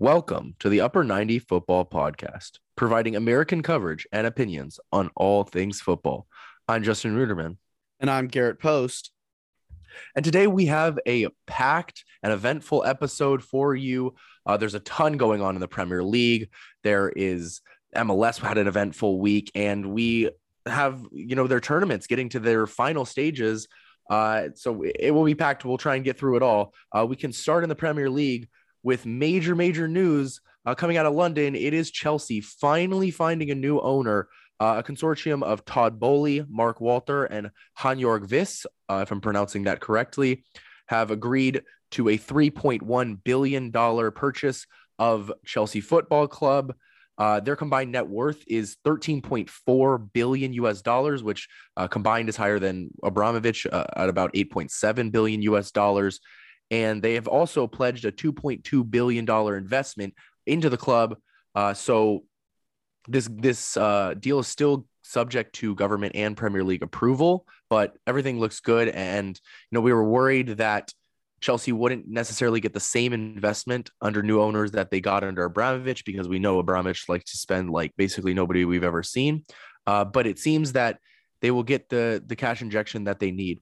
Welcome to the Upper 90 Football Podcast, providing American coverage and opinions on all things football. I'm Justin Ruderman. And I'm Garrett Post. And today we have a packed and eventful episode for you. Uh, there's a ton going on in the Premier League. There is MLS had an eventful week, and we have, you know, their tournaments getting to their final stages. Uh, so it will be packed. We'll try and get through it all. Uh, we can start in the Premier League with major, major news uh, coming out of London. It is Chelsea finally finding a new owner, uh, a consortium of Todd Boehly, Mark Walter, and Hansjörg Wyss, uh, if I'm pronouncing that correctly, have agreed to a $3.1 billion purchase of Chelsea Football Club. Uh, their combined net worth is 13.4 billion US dollars, which uh, combined is higher than Abramovich uh, at about 8.7 billion US dollars and they have also pledged a 2.2 billion dollar investment into the club. Uh, so this this uh, deal is still subject to government and Premier League approval, but everything looks good. And you know, we were worried that Chelsea wouldn't necessarily get the same investment under new owners that they got under Abramovich because we know Abramovich likes to spend like basically nobody we've ever seen. Uh, but it seems that they will get the the cash injection that they need.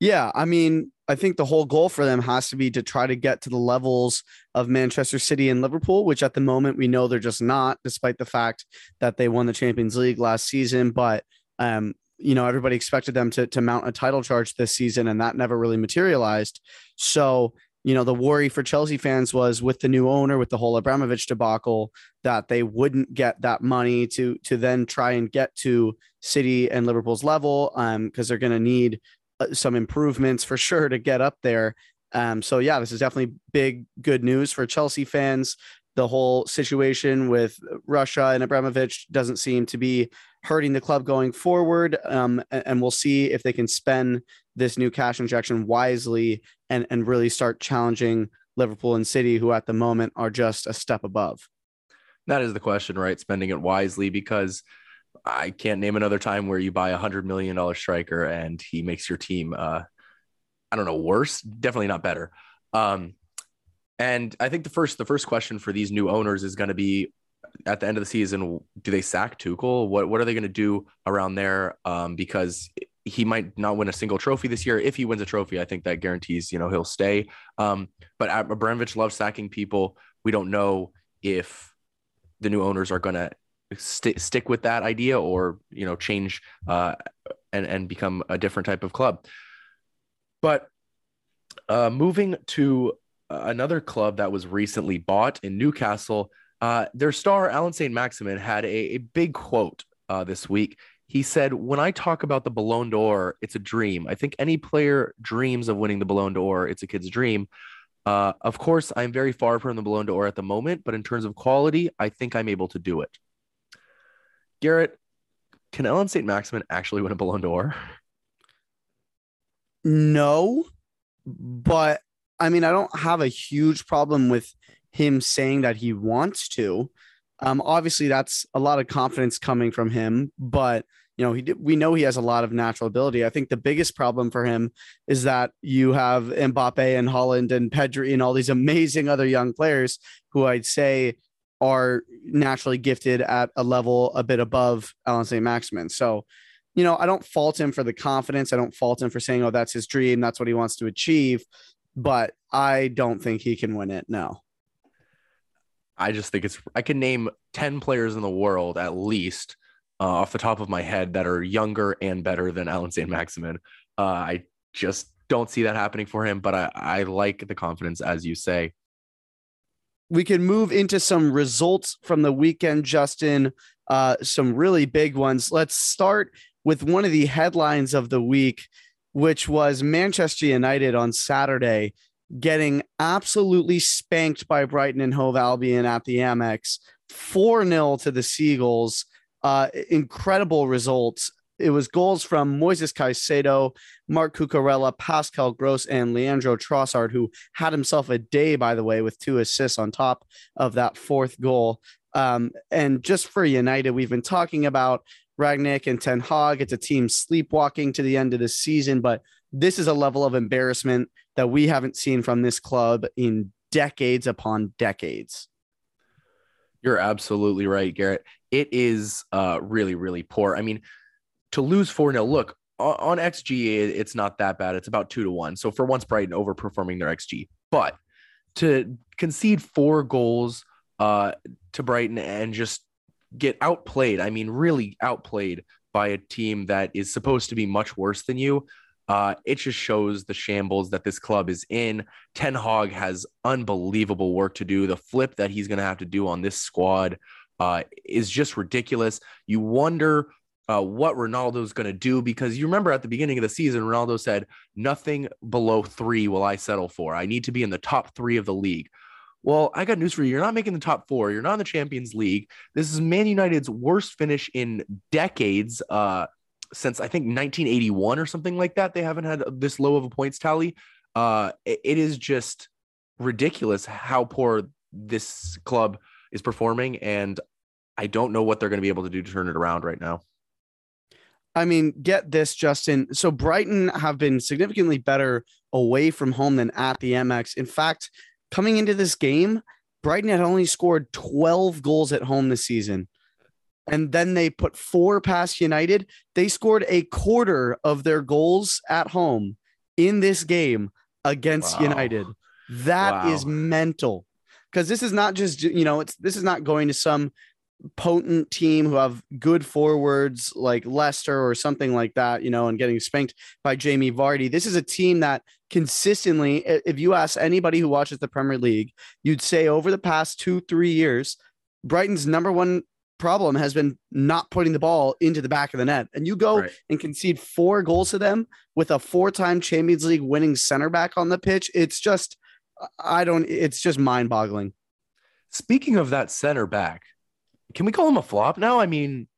Yeah, I mean, I think the whole goal for them has to be to try to get to the levels of Manchester City and Liverpool, which at the moment we know they're just not, despite the fact that they won the Champions League last season. But um, you know, everybody expected them to to mount a title charge this season, and that never really materialized. So you know, the worry for Chelsea fans was with the new owner, with the whole Abramovich debacle, that they wouldn't get that money to to then try and get to City and Liverpool's level, um, because they're going to need some improvements for sure to get up there. Um, so yeah, this is definitely big good news for Chelsea fans. The whole situation with Russia and Abramovich doesn't seem to be hurting the club going forward. Um, and, and, we'll see if they can spend this new cash injection wisely and, and really start challenging Liverpool and City, who at the moment are just a step above. That is the question, right? Spending it wisely because I can't name another time where you buy a hundred million dollar striker and he makes your team uh I don't know worse, definitely not better. Um and I think the first the first question for these new owners is going to be at the end of the season, do they sack Tuchel? What what are they going to do around there? Um, because he might not win a single trophy this year. If he wins a trophy, I think that guarantees you know he'll stay. Um, but Abramovich loves sacking people. We don't know if the new owners are going to st- stick with that idea or you know change uh, and and become a different type of club. But uh, moving to another club that was recently bought in Newcastle, uh, their star Allan Saint-Maximin had a, a big quote uh, this week. He said, "When I talk about the Ballon d'Or, it's a dream. I think any player dreams of winning the Ballon d'Or. It's a kid's dream." Uh, of course, I'm very far from the Ballon d'Or at the moment, but in terms of quality, I think I'm able to do it. Garrett, can Allan Saint-Maximin actually win a Ballon d'Or? No, but I mean, I don't have a huge problem with him saying that he wants to. Um, obviously, that's a lot of confidence coming from him, but you know, he we know he has a lot of natural ability. I think the biggest problem for him is that you have Mbappe and Haaland and Pedri and all these amazing other young players who I'd say are naturally gifted at a level a bit above Allan Saint-Maximin. So, you know, I don't fault him for the confidence. I don't fault him for saying, oh, that's his dream. That's what he wants to achieve. But I don't think he can win it. No. I just think it's, I can name 10 players in the world at least uh, off the top of my head that are younger and better than Allan Saint-Maximin. Uh, I just don't see that happening for him, but I, I like the confidence, as you say we can move into some results from the weekend, Justin. Uh, some really big ones. Let's start with one of the headlines of the week, which was Manchester United on Saturday getting absolutely spanked by Brighton and Hove Albion at the Amex, 4 0 to the Seagulls. Uh, incredible results it was goals from Moises Caicedo, Marc Cucurella, Pascal Gross, and Leandro Trossard, who had himself a day, by the way, with two assists on top of that fourth goal. Um, and just for United, we've been talking about Rangnick and Ten Hag. It's a team sleepwalking to the end of the season, but this is a level of embarrassment that we haven't seen from this club in decades upon decades. You're absolutely right, Garrett. It is uh, really, really poor. I mean, to lose 4 0, look, on, on XG, it's not that bad. It's about two to one. So for once, Brighton overperforming their XG. But to concede four goals uh, to Brighton and just get outplayed, I mean, really outplayed by a team that is supposed to be much worse than you. Uh, it just shows the shambles that this club is in. Ten Hag has unbelievable work to do. The flip that he's going to have to do on this squad uh, is just ridiculous. You wonder uh, what Ronaldo's going to do because you remember at the beginning of the season, Ronaldo said, Nothing below three will I settle for. I need to be in the top three of the league. Well, I got news for you. You're not making the top four. You're not in the Champions League. This is Man United's worst finish in decades. Uh, since I think 1981 or something like that. They haven't had this low of a points tally. Uh, it, it is just ridiculous how poor this club is performing, and I don't know what they're going to be able to do to turn it around right now. I mean, get this, Justin. So Brighton have been significantly better away from home than at the Amex. In fact, coming into this game, Brighton had only scored 12 goals at home this season and then they put four past United. They scored a quarter of their goals at home in this game against wow. United. That wow. is mental. Because this is not just, you know, it's this is not going to some potent team who have good forwards like Leicester or something like that, you know, and getting spanked by Jamie Vardy. This is a team that consistently, if you ask anybody who watches the Premier League, you'd say over the past two, three years, Brighton's number one problem has been not putting the ball into the back of the net. And you go right. and concede four goals to them with a four time Champions League winning center back on the pitch. It's just, I don't, it's just mind boggling. Speaking of that center back, can we call him a flop now? I mean,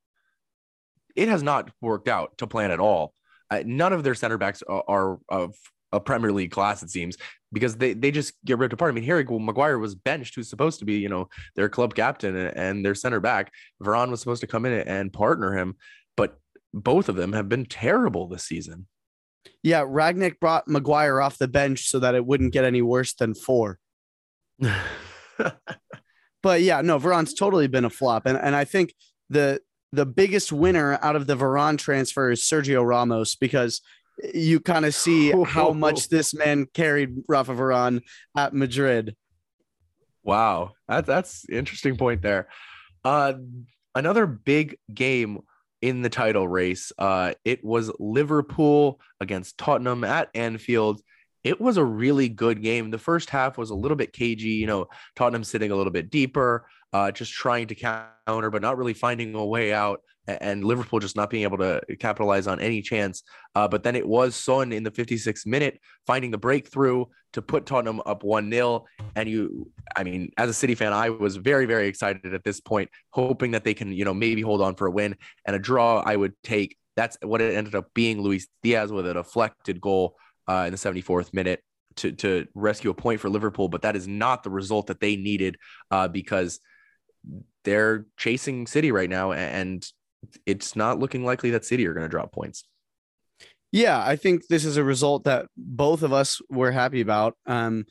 it has not worked out to plan at all. Uh, none of their center backs are, are of a Premier League class, it seems, because they, they just get ripped apart. I mean, Harry Maguire was benched, who's supposed to be, you know, their club captain and their center back. Varane was supposed to come in and partner him, but both of them have been terrible this season. Yeah, Rangnick brought Maguire off the bench so that it wouldn't get any worse than four. but yeah, no, Varane's totally been a flop. And and I think the the biggest winner out of the Varane transfer is Sergio Ramos because you kind of see how much this man carried Rafa Varane at Madrid. Wow, that, that's interesting point there. Uh, another big game in the title race. Uh, it was Liverpool against Tottenham at Anfield. It was a really good game. The first half was a little bit cagey, you know, Tottenham sitting a little bit deeper, uh, just trying to counter, but not really finding a way out and Liverpool just not being able to capitalize on any chance. Uh, but then it was Son in the 56th minute finding the breakthrough to put Tottenham up 1 0. And you, I mean, as a City fan, I was very, very excited at this point, hoping that they can, you know, maybe hold on for a win and a draw. I would take that's what it ended up being Luis Diaz with a deflected goal uh, in the 74th minute to, to rescue a point for Liverpool. But that is not the result that they needed uh, because they're chasing City right now. And it's not looking likely that City are going to drop points. Yeah, I think this is a result that both of us were happy about. Um,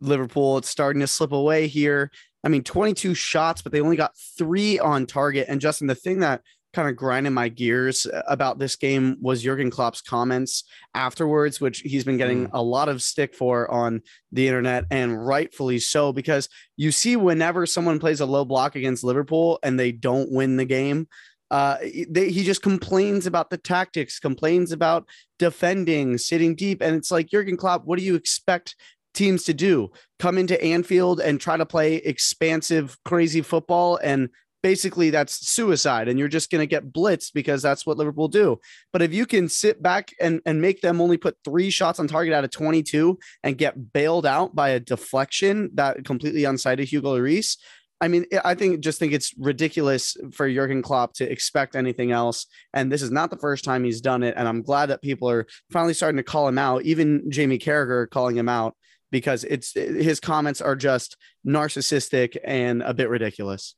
Liverpool, it's starting to slip away here. I mean, 22 shots, but they only got three on target. And Justin, the thing that kind of grinding my gears about this game was Jurgen Klopp's comments afterwards, which he's been getting mm. a lot of stick for on the internet, and rightfully so, because you see whenever someone plays a low block against Liverpool and they don't win the game, uh, they, he just complains about the tactics, complains about defending, sitting deep, and it's like Jurgen Klopp. What do you expect teams to do? Come into Anfield and try to play expansive, crazy football, and basically that's suicide. And you're just going to get blitzed because that's what Liverpool do. But if you can sit back and and make them only put three shots on target out of 22 and get bailed out by a deflection that completely unsighted Hugo Lloris, I mean, I think just think it's ridiculous for Jurgen Klopp to expect anything else. And this is not the first time he's done it. And I'm glad that people are finally starting to call him out, even Jamie Carragher calling him out because it's his comments are just narcissistic and a bit ridiculous.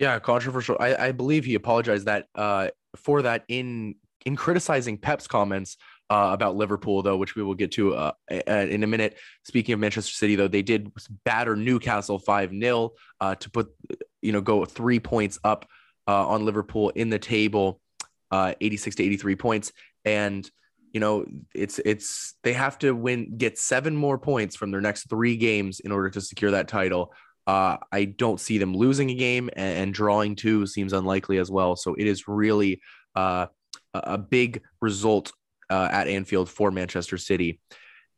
Yeah, controversial. I, I believe he apologized that uh, for that in in criticizing Pep's comments uh, about Liverpool, though, which we will get to uh, in a minute. Speaking of Manchester City, though, they did batter Newcastle 5 0 uh, to put, you know, go three points up uh, on Liverpool in the table, uh, 86 to 83 points. And, you know, it's, it's, they have to win, get seven more points from their next three games in order to secure that title. Uh, I don't see them losing a game and, and, drawing two seems unlikely as well. So it is really uh, a big result uh, at Anfield for Manchester City.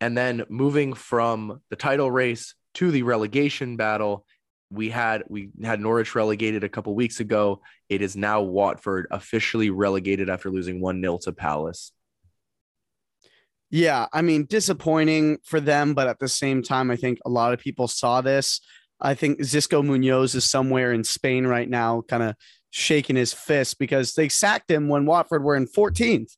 And then moving from the title race to the relegation battle, we had we had Norwich relegated a couple weeks ago. It is now Watford officially relegated after losing 1-0 to Palace. Yeah, I mean disappointing for them, but at the same time I think a lot of people saw this. I think Xisco Munoz is somewhere in Spain right now kind of shaking his fist because they sacked him when Watford were in 14th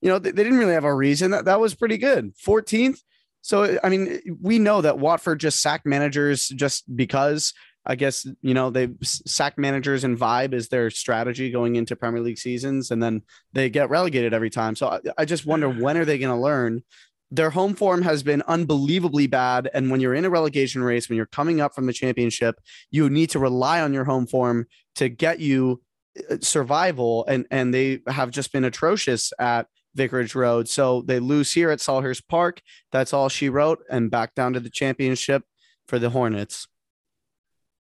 you know, they, they didn't really have a reason. That, that was pretty good. 14th. So, I mean, we know that Watford just sacked managers just because I guess, you know, they sack managers and vibe is their strategy going into Premier League seasons, and then they get relegated every time. So I, I just wonder when are they going to learn? Their home form has been unbelievably bad. And when you're in a relegation race, when you're coming up from the championship, you need to rely on your home form to get you uh, survival. And, and they have just been atrocious at Vicarage Road. So they lose here at Selhurst Park. That's all she wrote, and back down to the championship for the Hornets.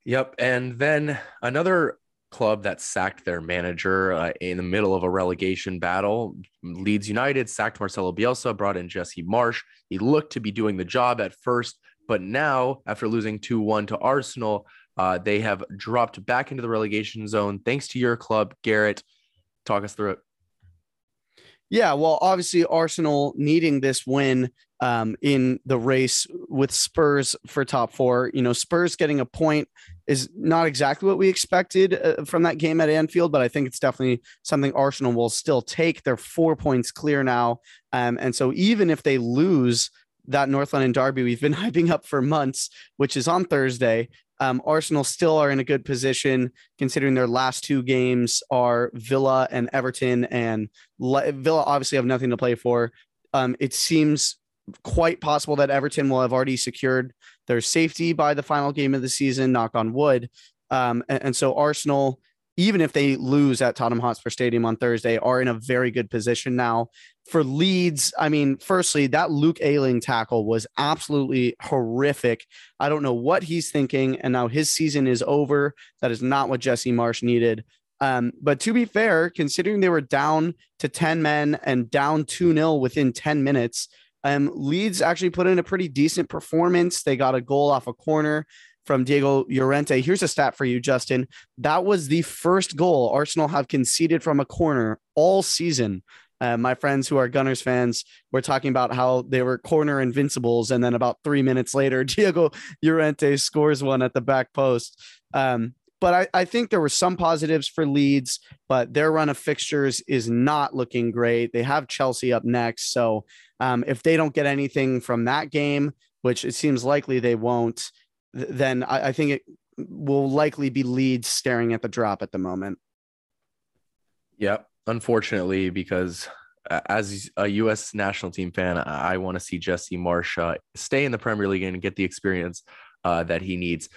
Yep. And then another club that sacked their manager uh, in the middle of a relegation battle. Leeds United sacked Marcelo Bielsa, brought in Jesse Marsch. He looked to be doing the job at first, but now, after losing 2 1 to Arsenal, uh, they have dropped back into the relegation zone. Thanks to your club, Garrett. Talk us through it. Yeah, well, obviously Arsenal needing this win um, in the race with Spurs for top four. You know, Spurs getting a point is not exactly what we expected uh, from that game at Anfield, but I think it's definitely something Arsenal will still take. They're four points clear now, um, and so even if they lose that North London derby we've been hyping up for months, which is on Thursday. Um, Arsenal still are in a good position considering their last two games are Villa and Everton, and Le- Villa obviously have nothing to play for. Um, it seems quite possible that Everton will have already secured their safety by the final game of the season, knock on wood. Um, and, and so Arsenal even if they lose at Tottenham Hotspur Stadium on Thursday, are in a very good position now. For Leeds, I mean, firstly, that Luke Ayling tackle was absolutely horrific. I don't know what he's thinking, and now his season is over. That is not what Jesse Marsch needed. Um, but to be fair, considering they were down to 10 men and down 2 0 within 10 minutes, um, Leeds actually put in a pretty decent performance. They got a goal off a corner from Diego Llorente. Here's a stat for you, Justin. That was the first goal Arsenal have conceded from a corner all season. Uh, my friends who are Gunners fans were talking about how they were corner invincibles, and then about three minutes later, Diego Llorente scores one at the back post. Um, but I, I, think there were some positives for Leeds, but their run of fixtures is not looking great. They have Chelsea up next, so um, if they don't get anything from that game, which it seems likely they won't, then I, I think it will likely be Leeds staring at the drop at the moment. Yep. Unfortunately, because as a U.S. national team fan, I want to see Jesse Marsch uh, stay in the Premier League and get the experience uh, that he needs.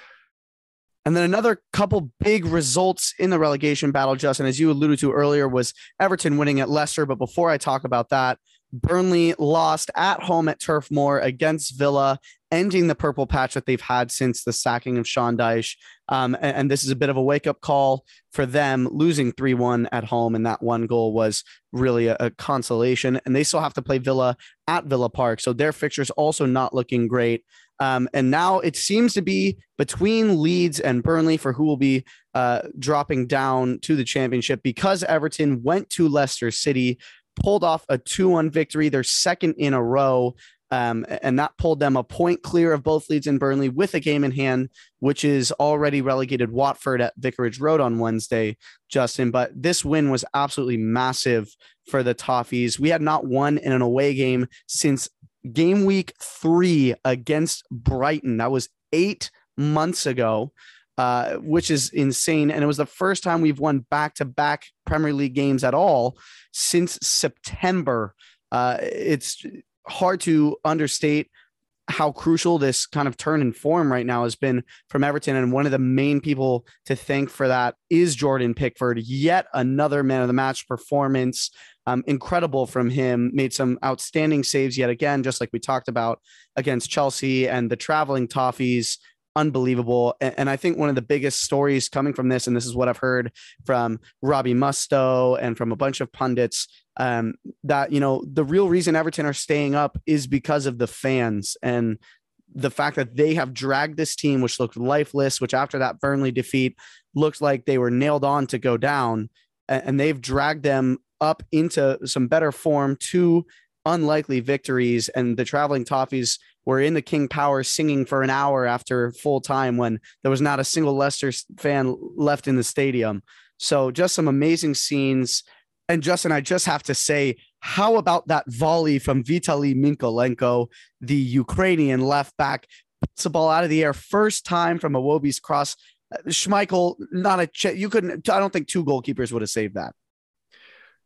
And then another couple big results in the relegation battle, Justin, as you alluded to earlier, was Everton winning at Leicester. But before I talk about that, Burnley lost at home at Turf Moor against Villa, ending the purple patch that they've had since the sacking of Sean Dyche. Um, and, and, this is a bit of a wake up call for them, losing 3 1 at home. And that one goal was really a, a, consolation. And they still have to play Villa at Villa Park. So their fixture's also not looking great. Um, and now it seems to be between Leeds and Burnley for who will be uh, dropping down to the championship because Everton went to Leicester City pulled off a 2 1 victory, their second in a row. Um, and that pulled them a point clear of both Leeds and Burnley with a game in hand, which is already relegated Watford at Vicarage Road on Wednesday, Justin. But this win was absolutely massive for the Toffees. We had not won in an away game since game week three against Brighton. That was eight months ago. Uh, which is insane. And it was the first time we've won back to back Premier League games at all since September Uh, it's hard to understate how crucial this kind of turn in form right now has been from Everton. And one of the main people to thank for that is Jordan Pickford. Yet another man of the match performance. Um, incredible from him. Made some outstanding saves yet again, just like we talked about against Chelsea and the traveling Toffees unbelievable. And, and, I think one of the biggest stories coming from this, and this is what I've heard from Robbie Mustoe and from a bunch of pundits, um, that you know the real reason Everton are staying up is because of the fans and the fact that they have dragged this team, which looked lifeless, which after that Burnley defeat looked like they were nailed on to go down, and they've dragged them up into some better form two unlikely victories. And the traveling Toffees were in the King Power singing for an hour after full time when there was not a single Leicester fan left in the stadium. So just some amazing scenes. And Justin, I just have to say, how about that volley from Vitaly Mykolenko, the Ukrainian left back, puts the ball out of the air first time from Iwobi's cross. Uh, Schmeichel, not a ch- you couldn't. I don't think two goalkeepers would have saved that.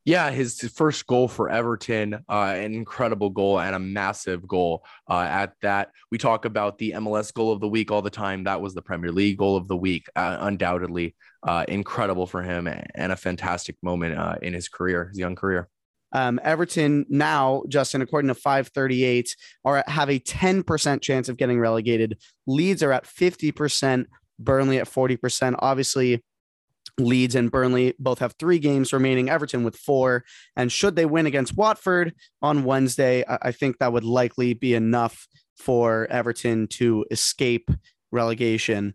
Yeah, his first goal for Everton, uh, an incredible goal and a massive goal uh, at that. We talk about the MLS goal of the week all the time. That was the Premier League goal of the week, uh, undoubtedly uh, incredible for him and a fantastic moment uh, in his career, his young career. Um, Everton now, Justin, according to 538, are have a 10% chance of getting relegated. Leeds are at 50%, Burnley at 40%. Obviously, Leeds and Burnley both have three games remaining, Everton with four. And should they win against Watford on Wednesday, I think that would likely be enough for Everton to escape relegation.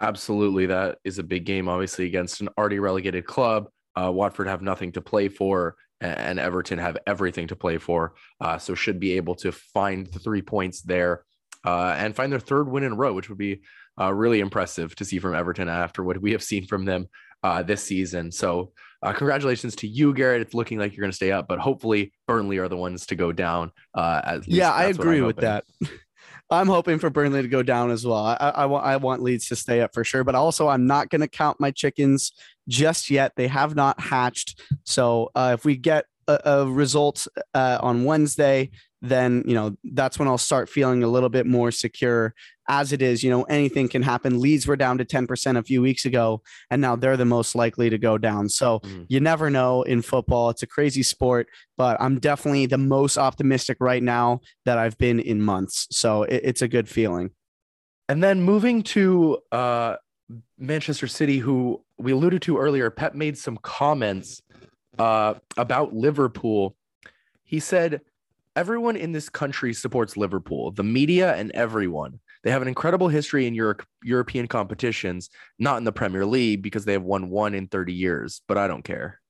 Absolutely. That is a big game, obviously, against an already relegated club. Uh, Watford have nothing to play for, and Everton have everything to play for. Uh, so, should be able to find the three points there uh, and find their third win in a row, which would be uh, really impressive to see from Everton after what we have seen from them uh, this season. So, uh, congratulations to you, Garrett. It's looking like you're going to stay up, but hopefully Burnley are the ones to go down. Uh, yeah, I agree with that. I'm hoping for Burnley to go down as well. I, I, want I want Leeds to stay up for sure, but also I'm not going to count my chickens just yet. They have not hatched. So uh, if we get a, a result uh, on Wednesday, then you know that's when I'll start feeling a little bit more secure. As it is, you know, anything can happen. Leeds were down to 10% a few weeks ago, and now they're the most likely to go down. So mm. you never know in football. It's a crazy sport, but I'm definitely the most optimistic right now that I've been in months. So it, it's a good feeling. And then moving to uh, Manchester City, who we alluded to earlier, Pep made some comments uh, about Liverpool. He said, Everyone in this country supports Liverpool, the media and everyone. They have an incredible history in Europe, European competitions, not in the Premier League because they have won one in 30 years, but I don't care.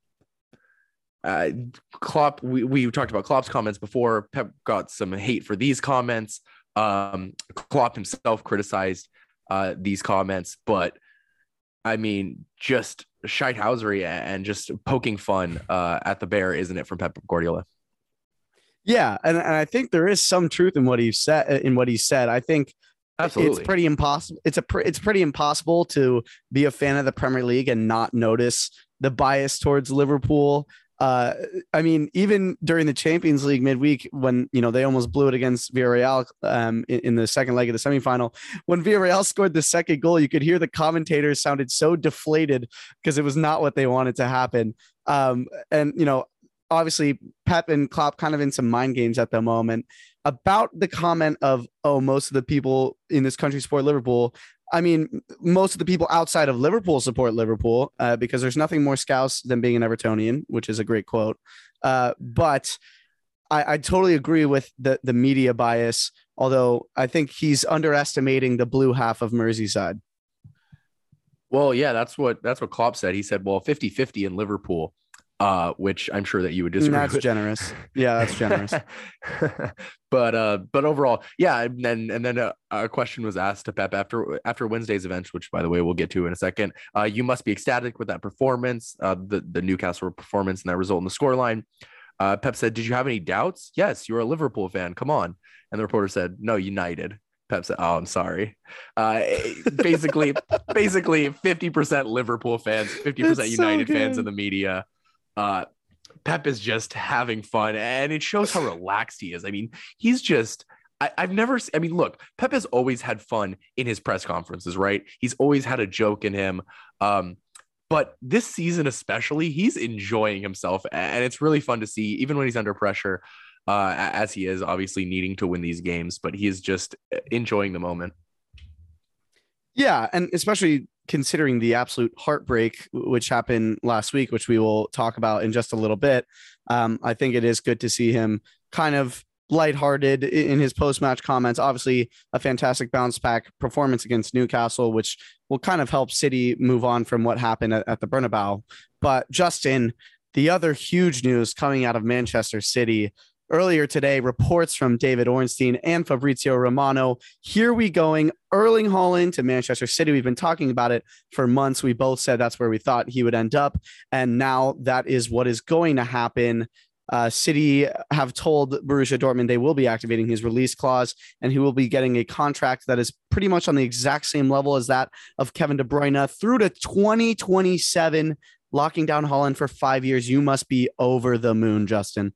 Uh, Klopp, we, we talked about Klopp's comments before. Pep got some hate for these comments. Um, Klopp himself criticized uh, these comments, but I mean, just shithousery and just poking fun uh, at the bear, isn't it, from Pep Guardiola? Yeah, and, and I think there is some truth in what he said. In what he said, I think Absolutely. it's pretty impossible. It's a pr- it's pretty impossible to be a fan of the Premier League and not notice the bias towards Liverpool. Uh, I mean, even during the Champions League midweek, when you know they almost blew it against Villarreal um, in, in, the second leg of the semifinal, when Villarreal scored the second goal, you could hear the commentators sounded so deflated because it was not what they wanted to happen. Um, and you know, obviously Pep and Klopp kind of in some mind games at the moment about the comment of oh most of the people in this country support Liverpool. I mean, most of the people outside of Liverpool support Liverpool uh, because there's nothing more scouse than being an Evertonian, which is a great quote. Uh, but I, I totally agree with the the media bias. Although I think he's underestimating the blue half of Merseyside. Well, yeah, that's what that's what Klopp said. He said, "Well, 50-50 in Liverpool." Uh, which I'm sure that you would disagree. That's with. generous. Yeah, that's generous. but uh, but overall, yeah. And then and then a, a, question was asked to Pep after after Wednesday's event, which by the way we'll get to in a second. Uh, you must be ecstatic with that performance, uh, the the Newcastle performance and that result in the scoreline. Uh, Pep said, "Did you have any doubts? Yes, you're a Liverpool fan. Come on." And the reporter said, "No, United." Pep said, "Oh, I'm sorry." Uh, basically, basically, 50% Liverpool fans, 50% United so fans in the media. Uh, Pep is just having fun, and it shows how relaxed he is. I mean, he's just. I, have never. I mean, look, Pep has always had fun in his press conferences, right? He's always had a joke in him. Um, but this season, especially, he's enjoying himself, and it's really fun to see, even when he's under pressure, uh, as he is obviously needing to win these games. But he is just uh, enjoying the moment. Yeah, and especially considering the absolute heartbreak which happened last week, which we will talk about in just a little bit. Um, I think it is good to see him kind of lighthearted in his post-match comments. Obviously, a fantastic bounce back performance against Newcastle, which will kind of help City move on from what happened at, at the Bernabeu. But Justin, the other huge news coming out of Manchester City Earlier today, reports from David Ornstein and Fabrizio Romano. Here we going, Erling Haaland to Manchester City. We've been talking about it for months. We both said that's where we thought he would end up, and now that is what is going to happen. Uh, City have told Borussia Dortmund they will be activating his release clause, and he will be getting a contract that is pretty much on the exact same level as that of Kevin De Bruyne through to 2027. Locking down Haaland for five years, you must be over the moon, Justin.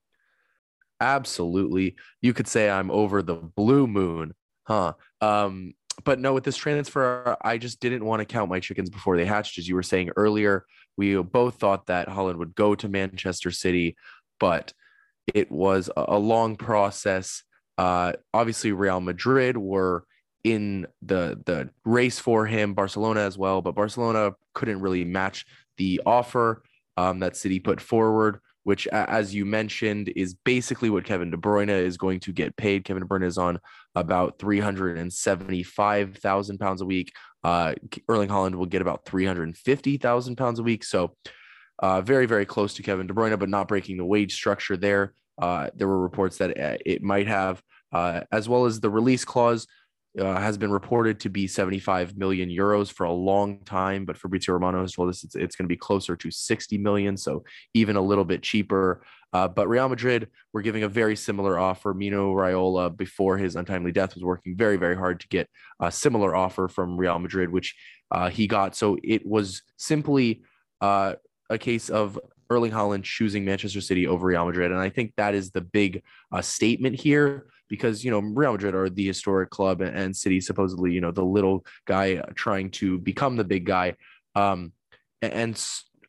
Absolutely. You could say I'm over the blue moon, huh? Um, but no, with this transfer, I just didn't want to count my chickens before they hatched. As you were saying earlier, we both thought that Haaland would go to Manchester City, but it was a long process. Uh, obviously, Real Madrid were in the the race for him, Barcelona as well, but Barcelona couldn't really match the offer um, that City put forward which, as you mentioned, is basically what Kevin De Bruyne is going to get paid. Kevin De Bruyne is on about 375,000 pounds a week. Uh, Erling Haaland will get about 350,000 pounds a week. So, uh, very, very close to Kevin De Bruyne, but not breaking the wage structure there. Uh, there were reports that uh, it might have, uh, as well as the release clause uh, has been reported to be 75 million euros for a long time, but Fabrizio Romano has told us it's, it's going to be closer to 60 million, so even a little bit cheaper. Uh, but Real Madrid were giving a very similar offer. Mino Raiola, before his untimely death, was working very, very hard to get a similar offer from Real Madrid, which uh, he got. So it was simply uh, a case of Erling Haaland choosing Manchester City over Real Madrid. And I think that is the big uh, statement here because you know Real Madrid are the historic club and, City supposedly you know the little guy trying to become the big guy. Um, and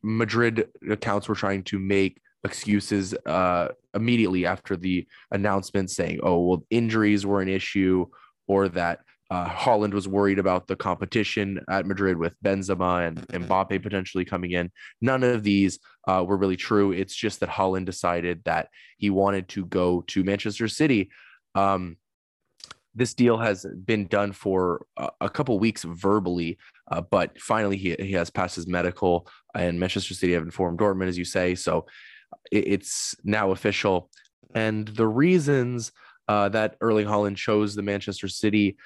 Madrid accounts were trying to make excuses uh, immediately after the announcement saying, "Oh, well, injuries were an issue," or that uh, Haaland was worried about the competition at Madrid with Benzema and Mbappe potentially coming in. None of these uh, were really true. It's just that Haaland decided that he wanted to go to Manchester City um, this deal has been done for a, couple weeks verbally, uh, but finally he, he has passed his medical, and Manchester City have informed Dortmund, as you say. So it, it's now official. And the reasons uh, that Erling Haaland chose the Manchester City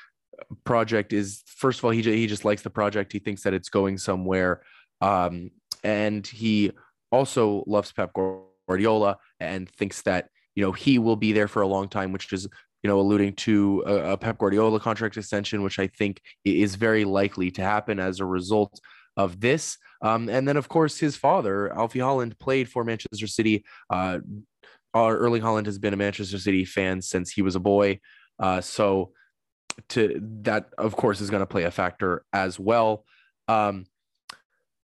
project is first of all, he, he just likes the project. He thinks that it's going somewhere. Um, and he also loves Pep Guardiola and thinks that you know, he will be there for a long time, which is, you know, alluding to a, a Pep Guardiola contract extension, which I think is very likely to happen as a result of this. Um, and then, of course, his father, Alfie Haaland, played for Manchester City. Uh, Erling Haaland has been a Manchester City fan since he was a boy. Uh, so, to that, of course, is going to play a factor as well. Um,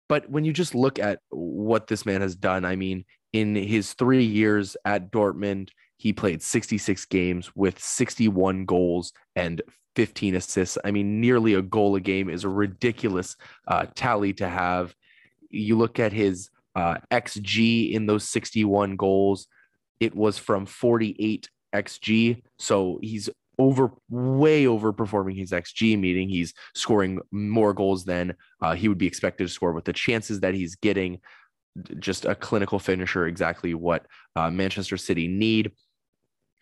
but when you just look at what this man has done, I mean, in his three years at Dortmund, he played 66 games with 61 goals and 15 assists. I mean, nearly a goal a game is a ridiculous uh, tally to have. You look at his uh, XG in those 61 goals, it was from 48 XG. So he's over, way overperforming his XG, meaning he's scoring more goals than uh, he would be expected to score with the chances that he's getting just a clinical finisher, exactly what uh, Manchester City need.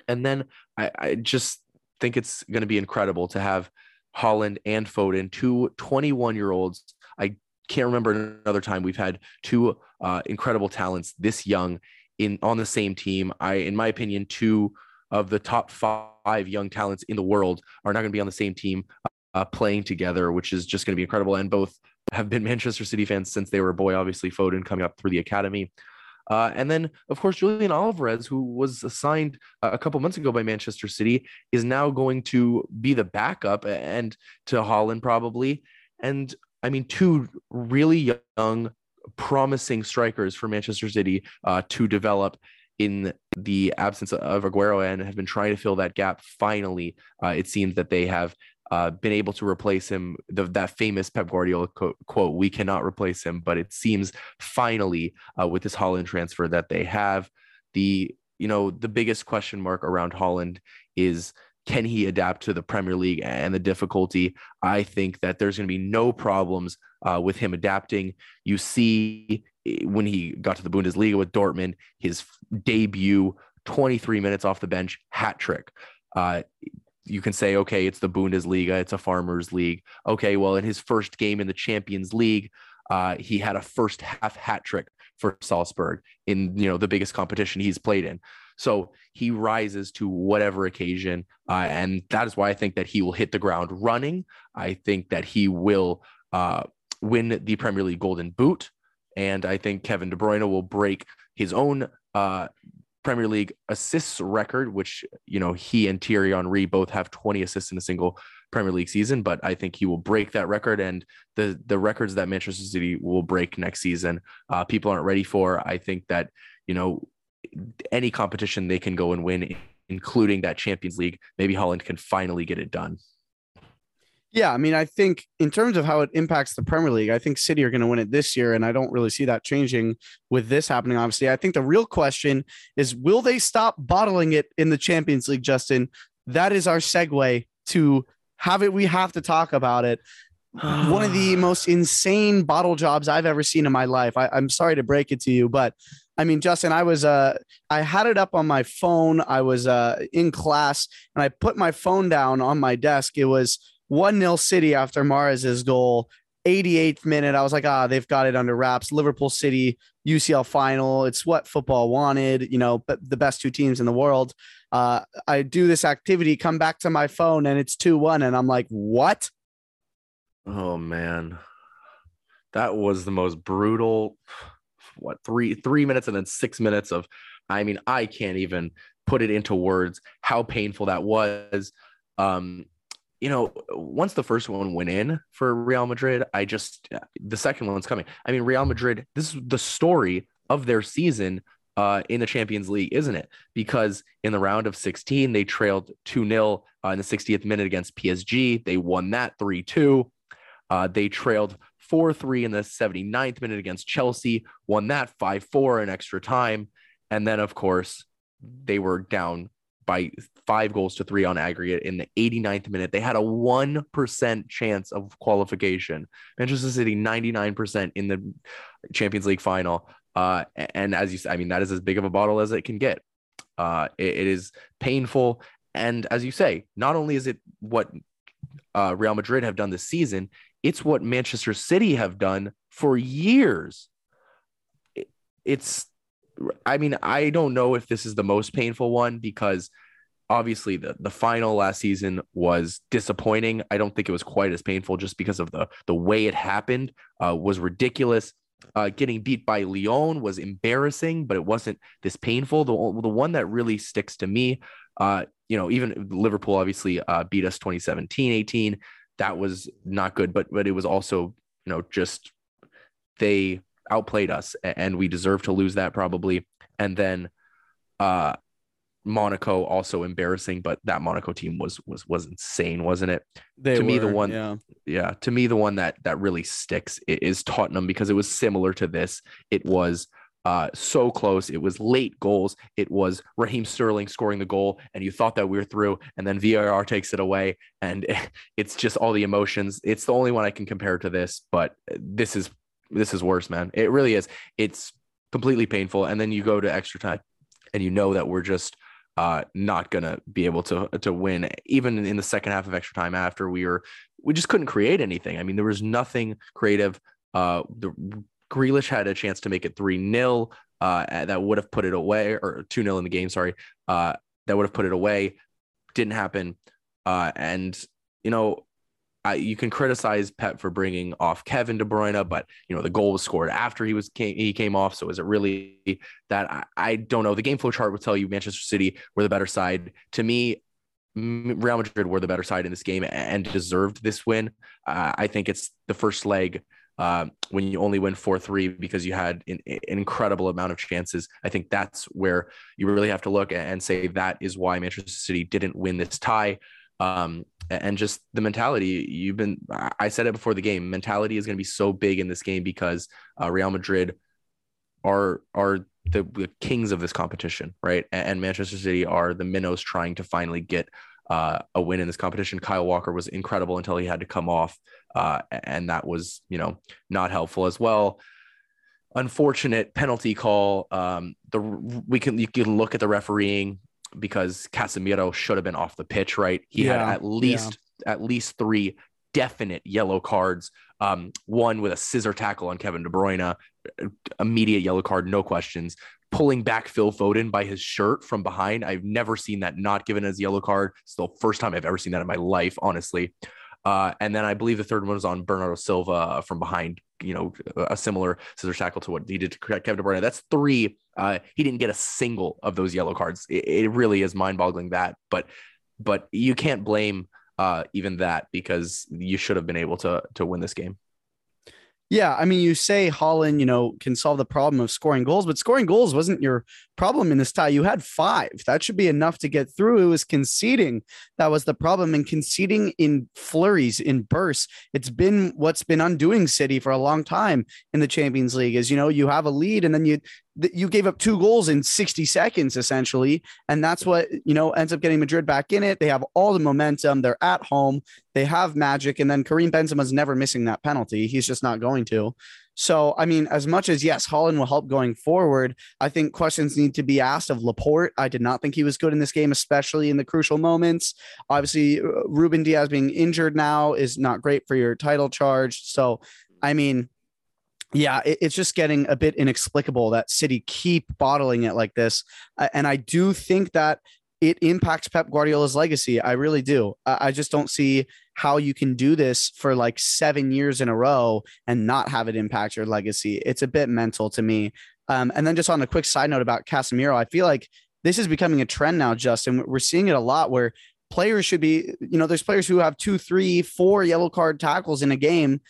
And then I, I just think it's going to be incredible to have Haaland and Foden, two 21 year olds. I can't remember another time we've had two uh, incredible talents this young in on the same team. I, in my opinion, two of the top five young talents in the world are not going to be on the same team uh, playing together, which is just going to be incredible. And both have been Manchester City fans since they were a boy. Obviously, Foden coming up through the academy. Uh, and then, of course, Julian Alvarez, who was assigned a couple months ago by Manchester City, is now going to be the backup and to Haaland probably. And I mean, two really young, promising strikers for Manchester City uh, to develop in the absence of Aguero and have been trying to fill that gap. Finally, uh, it seems that they have uh, been able to replace him. The, that famous Pep Guardiola quote, "We cannot replace him," but it seems finally uh, with this Haaland transfer that they have the you know the biggest question mark around Haaland is can he adapt to the Premier League and the difficulty? I think that there's going to be no problems uh, with him adapting. You see, eh, when he got to the Bundesliga with Dortmund, his debut, 23 minutes off the bench, hat trick. Uh, you can say, okay, it's the Bundesliga, it's a farmers league. Okay, well, in his first game in the Champions League, uh, he had a first half hat trick for Salzburg in you know the biggest competition he's played in. So he rises to whatever occasion, uh, and that is why I think that he will hit the ground running. I think that he will uh, win the Premier League Golden Boot, and I think Kevin De Bruyne will break his own uh, Premier League assists record, which you know he and Thierry Henry both have 20 assists in a single Premier League season. But I think he will break that record, and the the records that Manchester City will break next season, uh, people aren't ready for. I think that you know any competition they can go and win, including that Champions League. Maybe Haaland can finally get it done. Yeah, I mean, I think in terms of how it impacts the Premier League, I think City are going to win it this year, and I don't really see that changing with this happening. Obviously, I think the real question is, will they stop bottling it in the Champions League, Justin? That is our segue to have it. We have to talk about it. One of the most insane bottle jobs I've ever seen in my life. I, I'm sorry to break it to you, but I mean, Justin, I was uh I had it up on my phone. I was uh in class and I put my phone down on my desk. It was 1 0 City after Mahrez's goal. 88th minute, I was like, ah, they've got it under wraps. Liverpool City UCL final. It's what football wanted, you know, but the best two teams in the world. Uh, I do this activity, come back to my phone, and it's 2 1. And I'm like, what? Oh, man. That was the most brutal, what, three, three minutes and then six minutes of, I mean, I can't even put it into words how painful that was. Um, you know, once the first one went in for Real Madrid, I just the second one's coming. I mean, Real Madrid, this is the story of their season uh, in the Champions League, isn't it? Because in the round of 16, they trailed 2 0 uh, in the 60th minute against PSG. They won that 3 2. Uh, they trailed 4 3 in the 79th minute against Chelsea, won that 5 4 in extra time. And then, of course, they were down by five goals to three on aggregate in the 89th minute. They had a 1% chance of qualification. Manchester City, 99% in the Champions League final. Uh, and as you said, I mean, that is as big of a bottle as it can get. Uh, it, it is painful. And as you say, not only is it what uh, Real Madrid have done this season, it's what Manchester City have done for years. It, it's I mean, I don't know if this is the most painful one because obviously the the final last season was disappointing. I don't think it was quite as painful just because of the the way it happened uh, was ridiculous. Uh, getting beat by Lyon was embarrassing, but it wasn't this painful. The the one that really sticks to me, uh, you know, even Liverpool obviously uh, beat us 2017, 18. That was not good, but but it was also you know just they outplayed us and we deserve to lose that probably. And then uh Monaco also embarrassing, but that Monaco team was was was insane, wasn't it? They to were, me, the one, yeah. yeah, to me, the one that that really sticks is Tottenham because it was similar to this. It was uh, so close. It was late goals. It was Raheem Sterling scoring the goal, and you thought that we were through, and then VAR takes it away, and it's just all the emotions. It's the only one I can compare to this, but this is this is worse, man. It really is. It's completely painful. And then you go to extra time and you know that we're just uh, not gonna be able to to win even in the second half of extra time after we were we just couldn't create anything. I mean, there was nothing creative. Uh, the Grealish had a chance to make it 3 0. Uh, that would have put it away, or 2 0 in the game, sorry. Uh, that would have put it away. Didn't happen. Uh, and, you know, I, you can criticize Pep for bringing off Kevin De Bruyne, but you know the goal was scored after he was came, he came off. So is it really that? I, I don't know. The game flow chart would tell you Manchester City were the better side. To me, Real Madrid were the better side in this game and deserved this win. Uh, I think it's the first leg uh, when you only win 4 3 because you had an, an, incredible amount of chances. I think that's where you really have to look and say that is why Manchester City didn't win this tie. Um, and just the mentality you've been, I said it before the game, mentality is going to be so big in this game because uh, Real Madrid are, are the, the, kings of this competition, right? And, Manchester City are the minnows trying to finally get uh, a win in this competition. Kyle Walker was incredible until he had to come off, uh, and that was you know not helpful as well. Unfortunate penalty call. Um, the we can you can look at the refereeing because Casemiro should have been off the pitch. Right, he yeah, had at least yeah. at least three definite yellow cards. Um, one with a scissor tackle on Kevin De Bruyne, immediate yellow card, no questions pulling back Phil Foden by his shirt from behind. I've never seen that not given as a yellow card. It's the first time I've ever seen that in my life, honestly. Uh, and then I believe the third one was on Bernardo Silva from behind, you know, a similar scissor tackle to what he did to Kevin De Bruyne. That's three. Uh, he didn't get a single of those yellow cards. It, it really is mind boggling that, but, but you can't blame uh, even that because you should have been able to, to win this game. Yeah, I mean, you say Haaland, you know, can solve the problem of scoring goals, but scoring goals wasn't your problem in this tie. You had five. That should be enough to get through. It was conceding that was the problem, and conceding in flurries, in bursts. It's been what's been undoing City for a long time in the Champions League. Is you know you have a lead, and then you you gave up two goals in 60 seconds essentially and that's what you know ends up getting madrid back in it they have all the momentum they're at home they have magic and then karim benzema's never missing that penalty he's just not going to so i mean as much as yes Haaland will help going forward i think questions need to be asked of laporte i did not think he was good in this game especially in the crucial moments obviously uh, ruben Dias being injured now is not great for your title charge so i mean yeah, it, it's just getting a bit inexplicable that City keep bottling it like this. And I do think that it impacts Pep Guardiola's legacy. I really do. I just don't see how you can do this for like seven years in a row and not have it impact your legacy. It's a bit mental to me. Um, and then just on a quick side note about Casemiro, I feel like this is becoming a trend now, Justin. We're seeing it a lot where players should be, you know, there's players who have two, three, four yellow card tackles in a game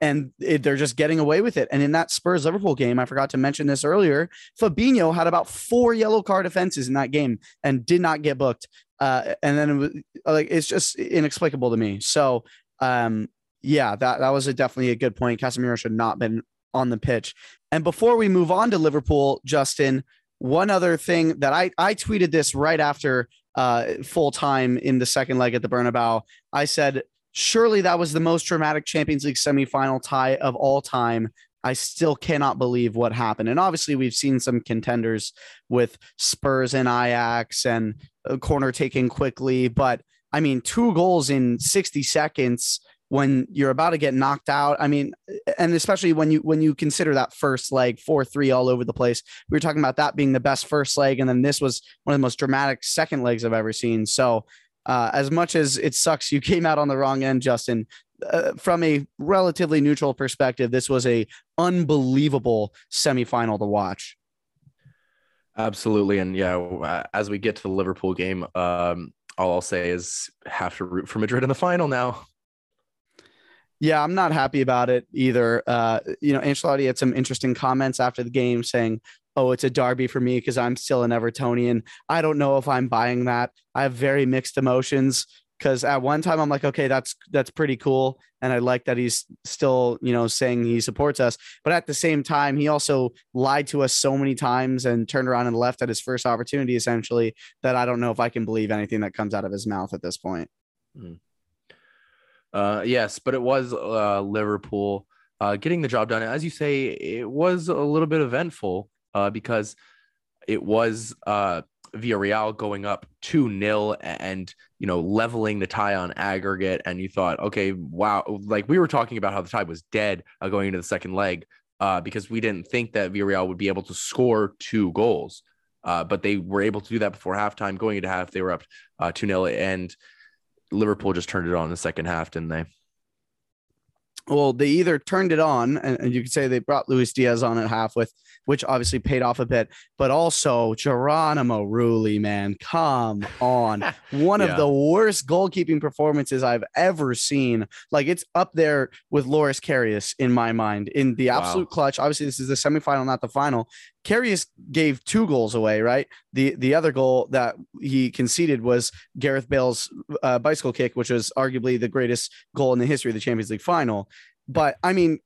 and they're just getting away with it. And in that Spurs Liverpool game, I forgot to mention this earlier. Fabinho had about four yellow card offenses in that game and did not get booked. Uh, and then it was, like it's just inexplicable to me. So um, yeah, that that was a, definitely a good point. Casemiro should not been on the pitch. And before we move on to Liverpool, Justin, one other thing that I I tweeted this right after uh, full time in the second leg at the Bernabeu. I said Surely that was the most dramatic Champions League semifinal tie of all time. I still cannot believe what happened. And obviously, we've seen some contenders with Spurs and Ajax and corner taking quickly. But I mean, two goals in 60 seconds when you're about to get knocked out. I mean, and especially when you when you consider that first leg, four three all over the place. We were talking about that being the best first leg, and then this was one of the most dramatic second legs I've ever seen. So uh, as much as it sucks you came out on the wrong end, Justin, uh, from a relatively neutral perspective, this was a unbelievable semifinal to watch. Absolutely, and yeah, as we get to the Liverpool game, um, all I'll say is have to root for Madrid in the final now. Yeah, I'm not happy about it either. Uh, you know, Ancelotti had some interesting comments after the game saying, oh, it's a derby for me because I'm still an Evertonian. I don't know if I'm buying that. I have very mixed emotions because at one time I'm like, okay, that's that's pretty cool, and I like that he's still, you know, saying he supports us. But at the same time, he also lied to us so many times and turned around and left at his first opportunity, essentially, that I don't know if I can believe anything that comes out of his mouth at this point. Mm. Uh, yes, but it was uh, Liverpool uh, getting the job done. As you say, it was a little bit eventful uh, because it was uh, Villarreal going up 2 0 and, you know, leveling the tie on aggregate. And you thought, okay, wow. Like we were talking about how the tie was dead uh, going into the second leg uh, because we didn't think that Villarreal would be able to score two goals. Uh, but they were able to do that before halftime. Going into half, they were up uh, 2 0. And Liverpool just turned it on in the second half, didn't they? Well, they either turned it on, and, and, you could say they brought Luis Diaz on at half with, which obviously paid off a bit, but also Geronimo Rulli, man, come on, one yeah. of the worst goalkeeping performances I've ever seen. Like it's up there with Loris Karius in my mind in the absolute wow. clutch. Obviously, this is the semifinal, not the final. Karius gave two goals away, right? The the other goal that he conceded was Gareth Bale's uh, bicycle kick, which was arguably the greatest goal in the history of the Champions League final. But I mean,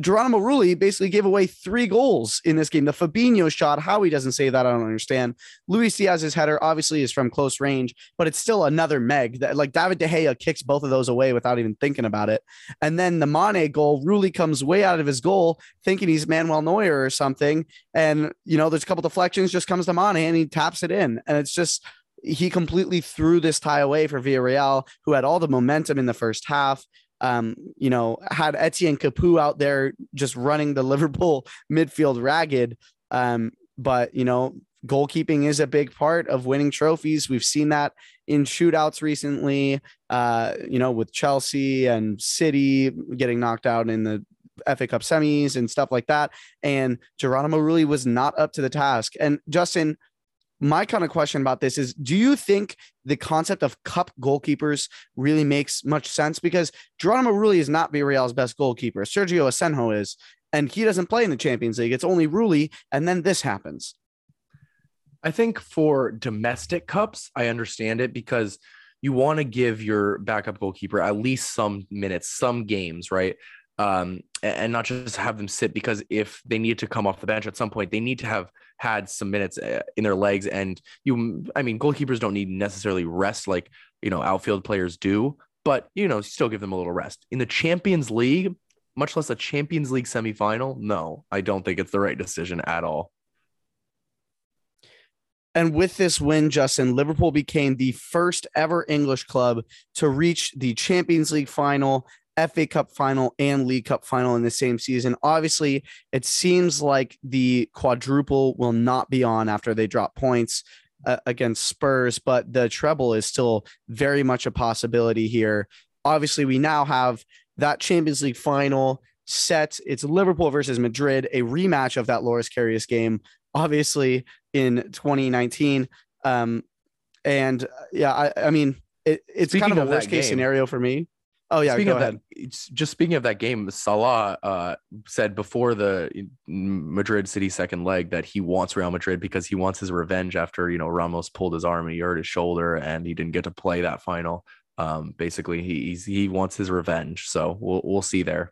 Geronimo Rulli basically gave away three goals in this game. The Fabinho shot, how he doesn't say that, I don't understand. Luis Diaz's header obviously is from close range, but it's still another meg. That like David De Gea kicks both of those away without even thinking about it. And then the Mane goal, Rulli comes way out of his goal, thinking he's Manuel Neuer or something. And you know, there's a couple deflections, just comes to Mane and he taps it in. And it's just he completely threw this tie away for Villarreal, who had all the momentum in the first half um, you know, had Etienne Capoue out there just running the Liverpool midfield ragged. Um, but you know, goalkeeping is a big part of winning trophies. We've seen that in shootouts recently. Uh, you know, with Chelsea and City getting knocked out in the FA Cup semis and stuff like that. And Geronimo Rulli was not up to the task. And Justin, my kind of question about this is do you think the concept of cup goalkeepers really makes much sense? Because Geronimo Rulli is not Villarreal's best goalkeeper. Sergio Asenjo is and he doesn't play in the Champions League. It's only Rulli and then this happens. I think for domestic cups I understand it because you want to give your backup goalkeeper at least some minutes some games right um, and not just have them sit because if they need to come off the bench at some point, they need to have had some minutes uh, in their legs. And you, I mean, goalkeepers don't need necessarily rest like you know outfield players do, but you know, still give them a little rest in the Champions League, much less a Champions League semifinal. No, I don't think it's the right decision at all. And with this win, Justin, Liverpool became the first ever English club to reach the Champions League final FA Cup final and League Cup final in the same season. Obviously, it seems like the quadruple will not be on after they drop points uh, against Spurs, but the treble is still very much a possibility here. Obviously, we now have that Champions League final set. It's Liverpool versus Madrid, a rematch of that Loris Karius game, obviously in 2019. Um, and uh, yeah, I, I mean, it, it's Speaking kind of a worst case scenario for me. Oh yeah, speaking of ahead. that, just speaking of that game, Salah uh, said before the Madrid City second leg that he wants Real Madrid because he wants his revenge after you know Ramos pulled his arm and he hurt his shoulder and he didn't get to play that final. Um, basically, he he wants his revenge. So we'll we'll see there.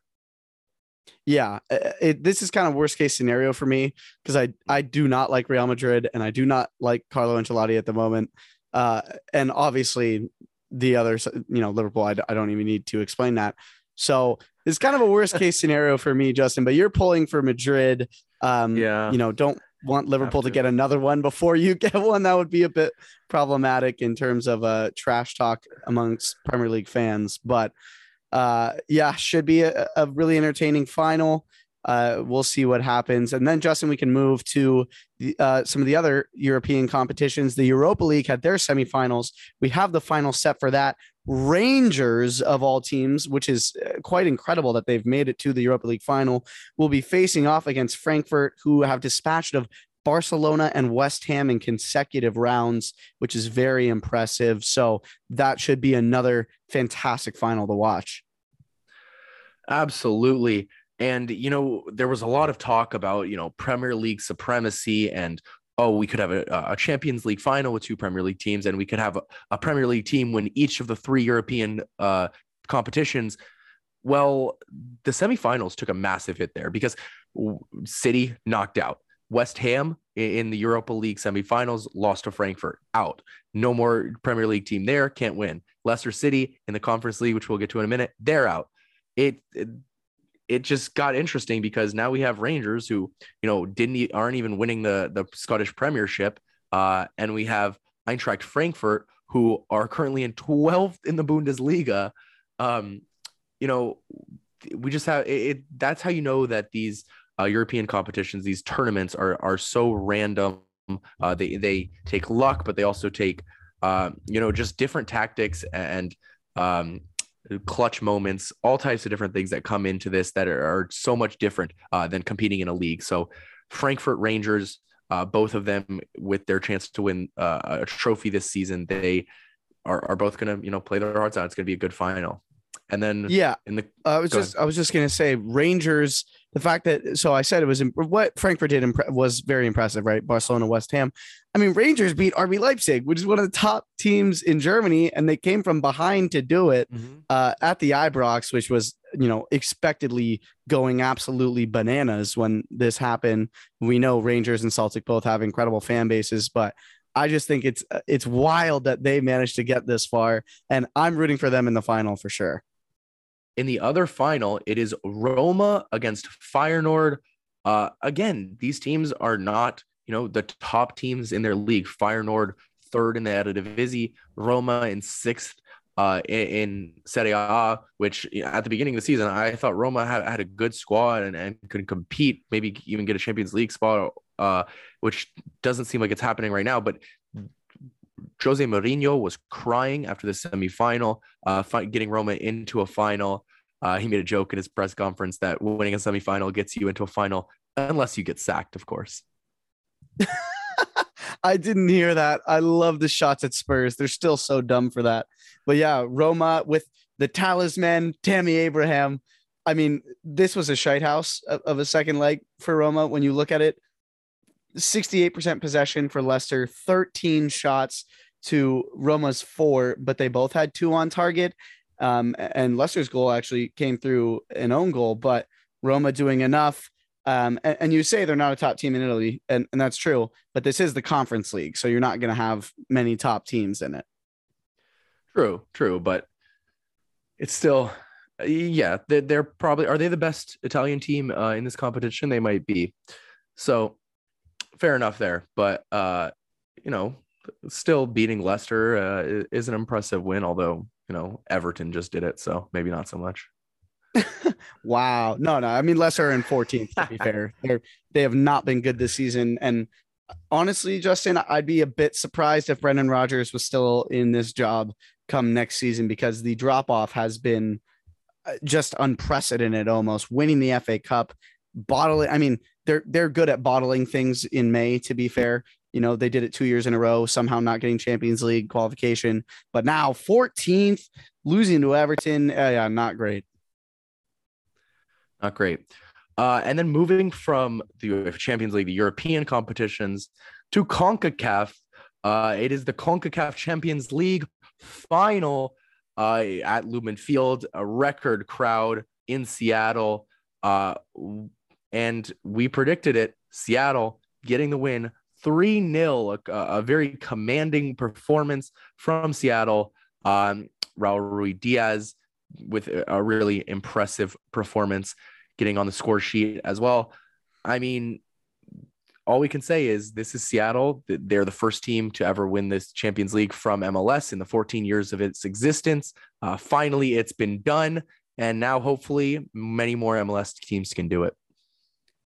Yeah, it, this is kind of worst case scenario for me because I I do not like Real Madrid and I do not like Carlo Ancelotti at the moment. Uh, and obviously the other, you know, Liverpool. I, I don't even need to explain that. So it's kind of a worst case scenario for me, Justin. But you're pulling for Madrid. Um, yeah. You know, don't want Liverpool to. to. get another one before you get one. That would be a bit problematic in terms of uh, trash talk amongst Premier League fans. But uh, yeah, should be a, a really entertaining final uh, we'll see what happens. And then, Justin, we can move to the, uh, some of the other European competitions. The Europa League had their semifinals. We have the final set for that. Rangers, of all teams, which is uh, quite incredible that they've made it to the Europa League final, will be facing off against Frankfurt, who have dispatched of Barcelona and West Ham in consecutive rounds, which is very impressive. So that should be another fantastic final to watch. Absolutely. And, you know, there was a lot of talk about, you know, Premier League supremacy and, oh, we could have a, a Champions League final with two Premier League teams and we could have a, a Premier League team win each of the three European uh, competitions. Well, the semifinals took a massive hit there because City knocked out. West Ham in the Europa League semifinals lost to Frankfurt out. No more Premier League team there, can't win. Leicester City in the Conference League, which we'll get to in a minute, they're out. It, it it just got interesting because now we have Rangers who, you know, didn't aren't even winning the the Scottish Premiership, uh, and we have Eintracht Frankfurt who are currently in 12th in the Bundesliga. Um, you know, we just have it, it That's how you know that these uh, European competitions, these tournaments, are are so random. Uh, they they take luck, but they also take, uh, you know, just different tactics and um, clutch moments, all types of different things that come into this that are, are so much different uh, than competing in a league. So, Frankfurt Rangers, uh, both of them with their chance to win uh, a trophy this season, they are, are both going to you know play their hearts out. It's going to be a good final. And then yeah, in the I was just ahead. I was just going to say Rangers. The fact that so I said it was what Frankfurt did was very impressive, right? Barcelona, West Ham. I mean, Rangers beat RB Leipzig, which is one of the top teams in Germany, and they came from behind to do it mm-hmm. uh, at the Ibrox, which was you know expectedly going absolutely bananas when this happened. We know Rangers and Celtic both have incredible fan bases, but I just think it's it's wild that they managed to get this far, and I'm rooting for them in the final for sure. In the other final, it is Roma against Feyenoord. Uh, again, these teams are not, you know, the top teams in their league. Feyenoord third in the Eredivisie, Roma in sixth uh, in, in Serie A, which at the beginning of the season, I thought Roma had, had a good squad and, and could compete, maybe even get a Champions League spot, uh, which doesn't seem like it's happening right now. But Jose Mourinho was crying after the semifinal, uh, getting Roma into a final. Uh, he made a joke in his press conference that winning a semifinal gets you into a final, unless you get sacked, of course. I didn't hear that. I love the shots at Spurs. They're still so dumb for that. But yeah, Roma with the talisman, Tammy Abraham. I mean, this was a shite house of, a second leg for Roma when you look at it. 68% possession for Leicester, 13 shots to Roma's four, but they both had two on target. Um, and Leicester's goal actually came through an own goal, but Roma doing enough. Um, and, and, you say they're not a top team in Italy, and, and that's true, but this is the conference league, so you're not going to have many top teams in it. True, true, but it's still, yeah, they're, they're probably are they the best Italian team uh, in this competition? They might be. So fair enough there, but uh, you know, still beating Leicester uh, is an impressive win. Although you know Everton just did it, so maybe not so much. wow, no, no. I mean Leicester in 14th. To be fair, they're they have not been good this season, and honestly, Justin, I'd be a bit surprised if Brendan Rodgers was still in this job come next season because the drop off has been uh, just unprecedented. Almost winning the FA Cup, bottling. I mean, they're they're good at bottling things in May. To be fair, you know they did it two years in a row, somehow not getting Champions League qualification, but now 14th, losing to Everton. Uh, yeah, not great. Not great. Uh, and then moving from the Champions League, the European competitions, to CONCACAF. Uh, it is the CONCACAF Champions League final uh, at Lumen Field, a record crowd in Seattle. Uh, and we predicted it. Seattle getting the win 3 0, a, a, very commanding performance from Seattle. Um, Raul Ruidíaz with a really impressive performance, getting on the score sheet as well. I mean, all we can say is this is Seattle. They're the first team to ever win this Champions League from MLS in the 14 years of its existence. Uh, finally, it's been done. And now, hopefully, many more MLS teams can do it.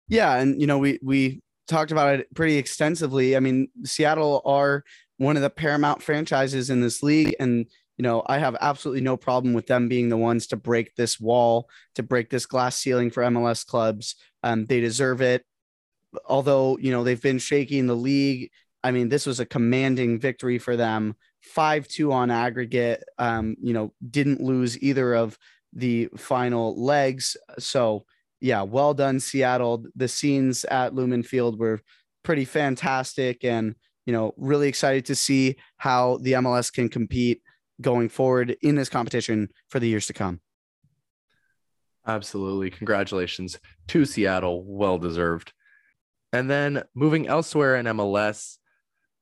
Yeah, and you know we we talked about it pretty extensively. I mean, Seattle are one of the paramount franchises in this league, and you know I have absolutely no problem with them being the ones to break this wall, to break this glass ceiling for MLS clubs. Um, they deserve it. Although you know they've been shaky in the league. I mean, this was a commanding victory for them. Five two on aggregate. Um, you know, didn't lose either of the final legs. So yeah, well done, Seattle. The scenes at Lumen Field were pretty fantastic, and you know, really excited to see how the MLS can compete going forward in this competition for the years to come. Absolutely. Congratulations to Seattle. Well deserved. And then moving elsewhere in MLS,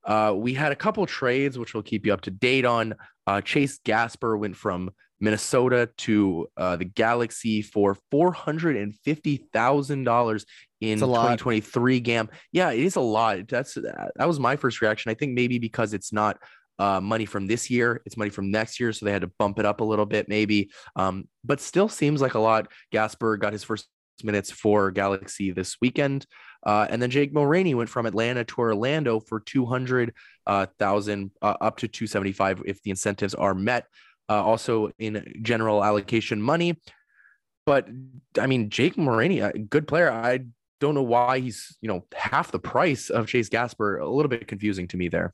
uh, we had a couple trades, which we'll keep you up to date on. Uh, Chase Gasper went from Minnesota to uh, the Galaxy for four hundred and fifty thousand dollars in twenty twenty three. GAM, yeah, it is a lot. That's that was my first reaction. I think maybe because it's not uh, money from this year, it's money from next year, so they had to bump it up a little bit, maybe. Um, but still seems like a lot. Gasper got his first minutes for Galaxy this weekend. Uh, and then Jake Mulraney went from Atlanta to Orlando for 200,000 uh, uh, up to 275 if the incentives are met. Uh, also in general allocation money. But I mean, Jake Mulraney, good player. I don't know why he's you know half the price of Chase Gasper. A little bit confusing to me there.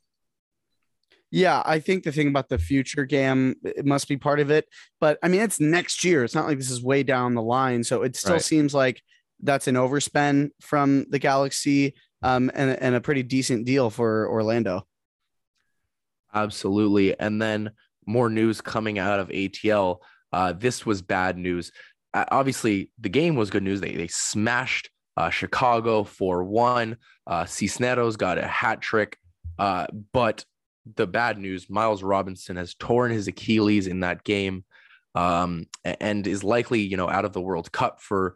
Yeah, I think the thing about the future GAM it must be part of it. But I mean, it's next year. It's not like this is way down the line. So it still right. seems like that's an overspend from the Galaxy um, and, and a pretty decent deal for Orlando. Absolutely. And then more news coming out of ATL. Uh, this was bad news. Uh, obviously, the game was good news. They, they smashed uh, Chicago 4 1. Uh, Cisneros got a hat trick. Uh, but the bad news Miles Robinson has torn his Achilles in that game um, and is likely, you know, out of the World Cup for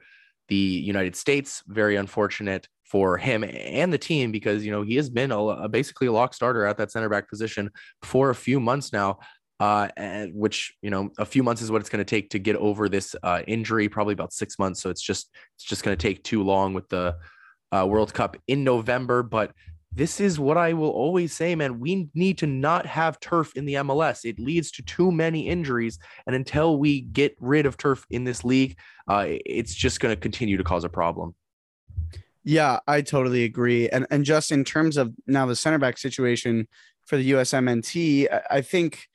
the United States. Very unfortunate for him and the team because, you know, he has been a, a basically a lock starter at that center back position for a few months now. Uh, and which you know a few months is what it's going to take to get over this uh, injury probably about six months so it's just it's just going to take too long with the uh, world cup in november but this is what I will always say, man. We need to not have turf in the MLS. It leads to too many injuries. And until we get rid of turf in this league, uh, it's just going to continue to cause a problem. Yeah, I totally agree. And and just in terms of now the center back situation for the USMNT, I think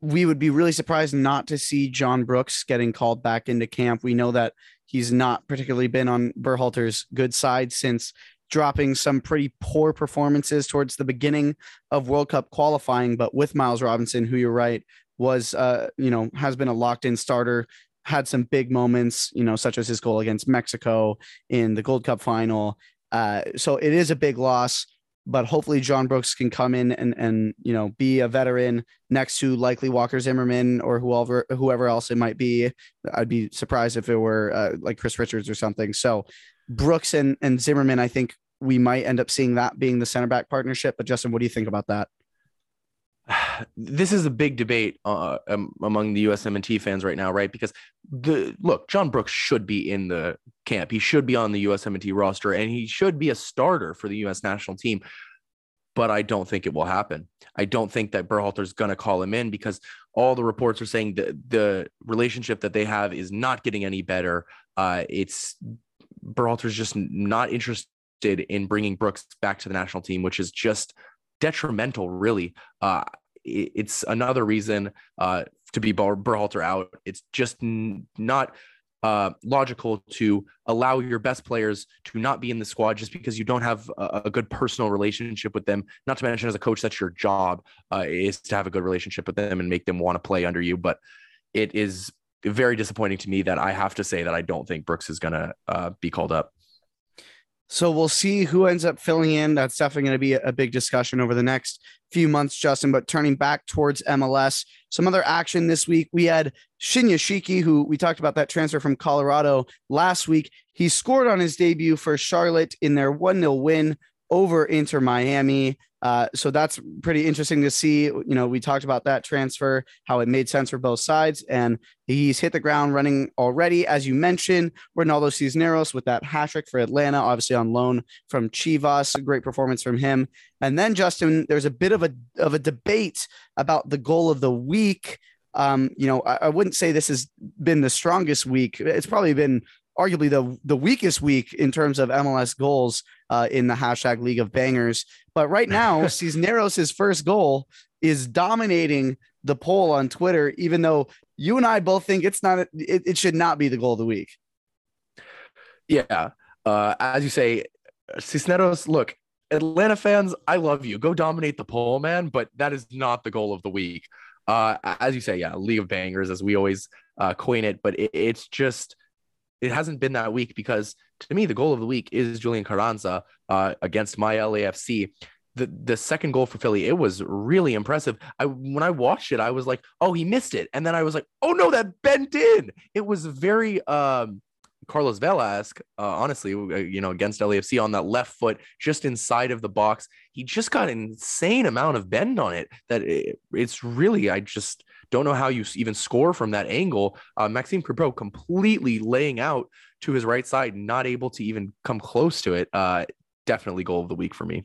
we would be really surprised not to see John Brooks getting called back into camp. We know that he's not particularly been on Berhalter's good side since dropping some pretty poor performances towards the beginning of World Cup qualifying. But with Miles Robinson, who you're right, was uh, you know, has been a locked in starter, had some big moments, you know, such as his goal against Mexico in the Gold Cup final. Uh, so it is a big loss, but hopefully John Brooks can come in and and you know be a veteran next to likely Walker Zimmerman or whoever whoever else it might be. I'd be surprised if it were uh, like Chris Richards or something. So Brooks and, and Zimmerman, I think we might end up seeing that being the center back partnership. But Justin, what do you think about that? This is a big debate uh, um, among the USMNT fans right now, right? Because the look, John Brooks should be in the camp. He should be on the USMNT roster, and he should be a starter for the U.S. national team. But I don't think it will happen. I don't think that Berhalter's going to call him in because all the reports are saying that the relationship that they have is not getting any better. Uh, it's Berhalter's just not interested in bringing Brooks back to the national team, which is just detrimental, really. Uh, it's another reason uh, to be Berhalter out. It's just n- not uh, logical to allow your best players to not be in the squad just because you don't have a, a good personal relationship with them. Not to mention, as a coach, that's your job uh, is to have a good relationship with them and make them want to play under you. But it is very disappointing to me that I have to say that I don't think Brooks is going to uh, be called up. So we'll see who ends up filling in. That's definitely going to be a big discussion over the next few months, Justin. But turning back towards MLS, some other action this week. We had Shinyashiki, who we talked about that transfer from Colorado last week. He scored on his debut for Charlotte in their 1 0 win over Inter Miami. Uh, so that's pretty interesting to see. You know, we talked about that transfer, how it made sense for both sides, and he's hit the ground running already. As you mentioned, Ronaldo Cisneros with that hat trick for Atlanta, obviously on loan from Chivas, a great performance from him. And then Justin, there's a bit of a of a debate about the goal of the week. Um, you know, I, I wouldn't say this has been the strongest week. It's probably been arguably the the weakest week in terms of MLS goals uh, in the hashtag League of Bangers. But right now, Cisneros' first goal is dominating the poll on Twitter, even though you and I both think it's not. It, it should not be the goal of the week. Yeah, uh, as you say, Cisneros. Look, Atlanta fans, I love you. Go dominate the poll, man. But that is not the goal of the week. Uh, as you say, yeah, League of Bangers, as we always uh, coin it. But it, it's just it hasn't been that week because to me the goal of the week is Julian Carranza uh, against my LAFC. The the second goal for Philly, it was really impressive. I when I watched it, I was like, oh, he missed it, and then I was like, oh no, that bent in. It was very um, Carlos Vela uh, honestly, uh, you know, against LAFC on that left foot, just inside of the box. He just got an insane amount of bend on it that it, it's really, I just don't know how you even score from that angle. Uh, Maxime Crepeau completely laying out to his right side, not able to even come close to it. Uh, definitely goal of the week for me.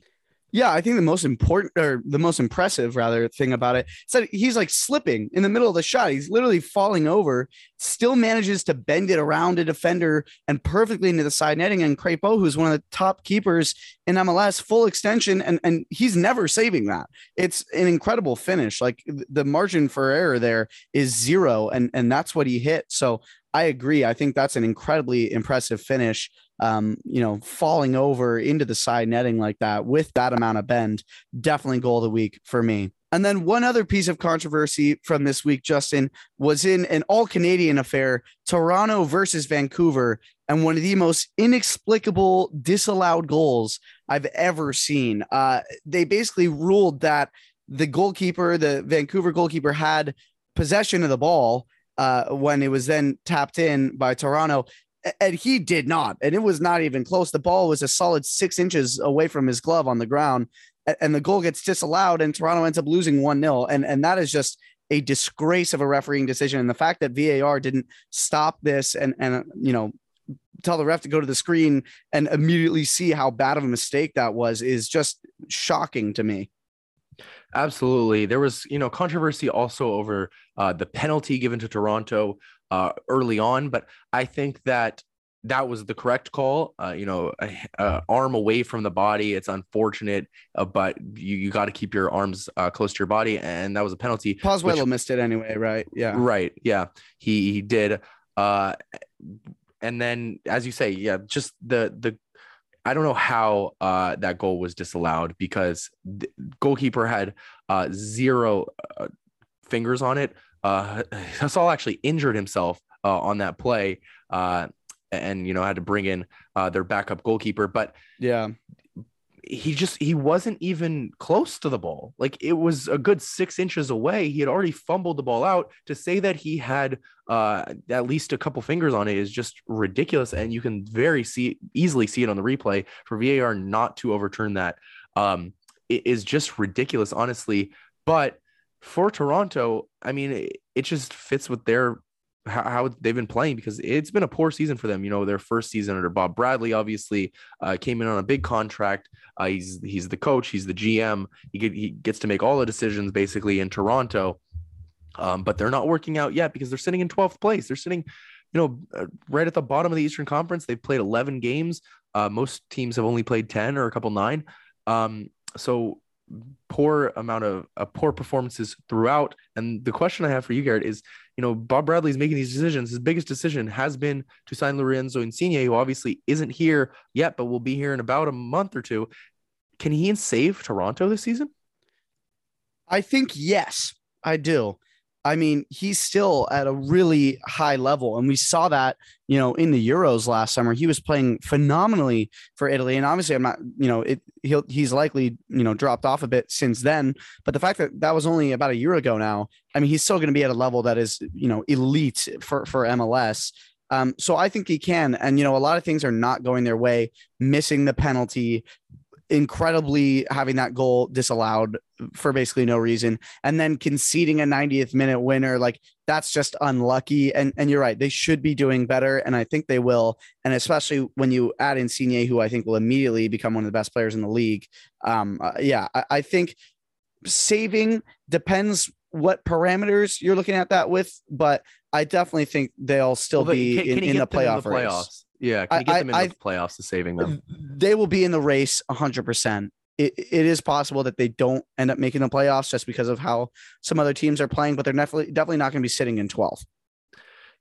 Yeah, I think the most important or the most impressive rather thing about it is that he's like slipping in the middle of the shot. He's literally falling over, still manages to bend it around a defender and perfectly into the side netting. And Crépeau, who's one of the top keepers in MLS, full extension, and, and he's never saving that. It's an incredible finish. Like the margin for error there is zero, and, and that's what he hit. So I agree. I think that's an incredibly impressive finish um, you know, falling over into the side netting like that with that amount of bend, definitely goal of the week for me. And then one other piece of controversy from this week, Justin, was in an all Canadian affair, Toronto versus Vancouver, and one of the most inexplicable disallowed goals I've ever seen. Uh, they basically ruled that the goalkeeper, the Vancouver goalkeeper, had possession of the ball uh, when it was then tapped in by Toronto and he did not. And it was not even close. The ball was a solid six inches away from his glove on the ground, and the goal gets disallowed, and Toronto ends up losing 1 0. And, and that is just a disgrace of a refereeing decision. And the fact that VAR didn't stop this and, and you know, tell the ref to go to the screen and immediately see how bad of a mistake that was is just shocking to me. Absolutely. There was, you know, controversy also over uh, the penalty given to Toronto uh, early on, but I think that that was the correct call. Uh, you know, arm away from the body. It's unfortunate, uh, but you, you got to keep your arms uh, close to your body, and that was a penalty. Pozuelo missed it anyway, right? Yeah, right. Yeah, he he did. Uh, and then, as you say, yeah, just the the. I don't know how uh, that goal was disallowed because the goalkeeper had uh, zero uh, fingers on it uh, actually injured himself uh, on that play, uh, and you know had to bring in uh, their backup goalkeeper. But yeah, he just he wasn't even close to the ball. Like it was a good six inches away. He had already fumbled the ball out. To say that he had uh, at least a couple fingers on it is just ridiculous, and you can very see easily see it on the replay for VAR not to overturn that. Um, it is just ridiculous, honestly. But for Toronto, I mean, it, it just fits with their how, how, they've been playing because it's been a poor season for them. You know, their first season under Bob Bradley obviously uh, came in on a big contract. Uh, he's he's the coach, he's the GM. He get, he gets to make all the decisions basically in Toronto. Um, but they're not working out yet because they're sitting in 12th place. They're sitting, you know, uh, right at the bottom of the Eastern Conference. They've played 11 games. Uh, most teams have only played 10 or a couple nine. Um, so poor amount of uh, poor performances throughout. And the question I have for you, Garrett, is you know Bob Bradley's making these decisions. His biggest decision has been to sign Lorenzo Insigne, who obviously isn't here yet, but will be here in about a month or two. Can he save Toronto this season? I think yes, I do. I mean, he's still at a really high level. And we saw that, you know, in the Euros last summer. He was playing phenomenally for Italy. And obviously, I'm not, you know, it, he'll, he's likely, you know, dropped off a bit since then. But the fact that that was only about a year ago now, I mean, he's still going to be at a level that is, you know, elite for, for MLS. Um, so I think he can. And, you know, a lot of things are not going their way, missing the penalty, incredibly having that goal disallowed for basically no reason and then conceding a 90th minute winner like that's just unlucky. And and you're right they should be doing better and I think they will. And especially when you add in Insigne who I think will immediately become one of the best players in the league um uh, yeah I, I think saving depends what parameters you're looking at that with but I definitely think they'll still well, be can, can in, in the playoff in the playoffs race. Yeah, can you get them in I, the playoffs to saving them? They will be in the race 100%. It, it is possible that they don't end up making the playoffs just because of how some other teams are playing, but they're definitely definitely not going to be sitting in 12th.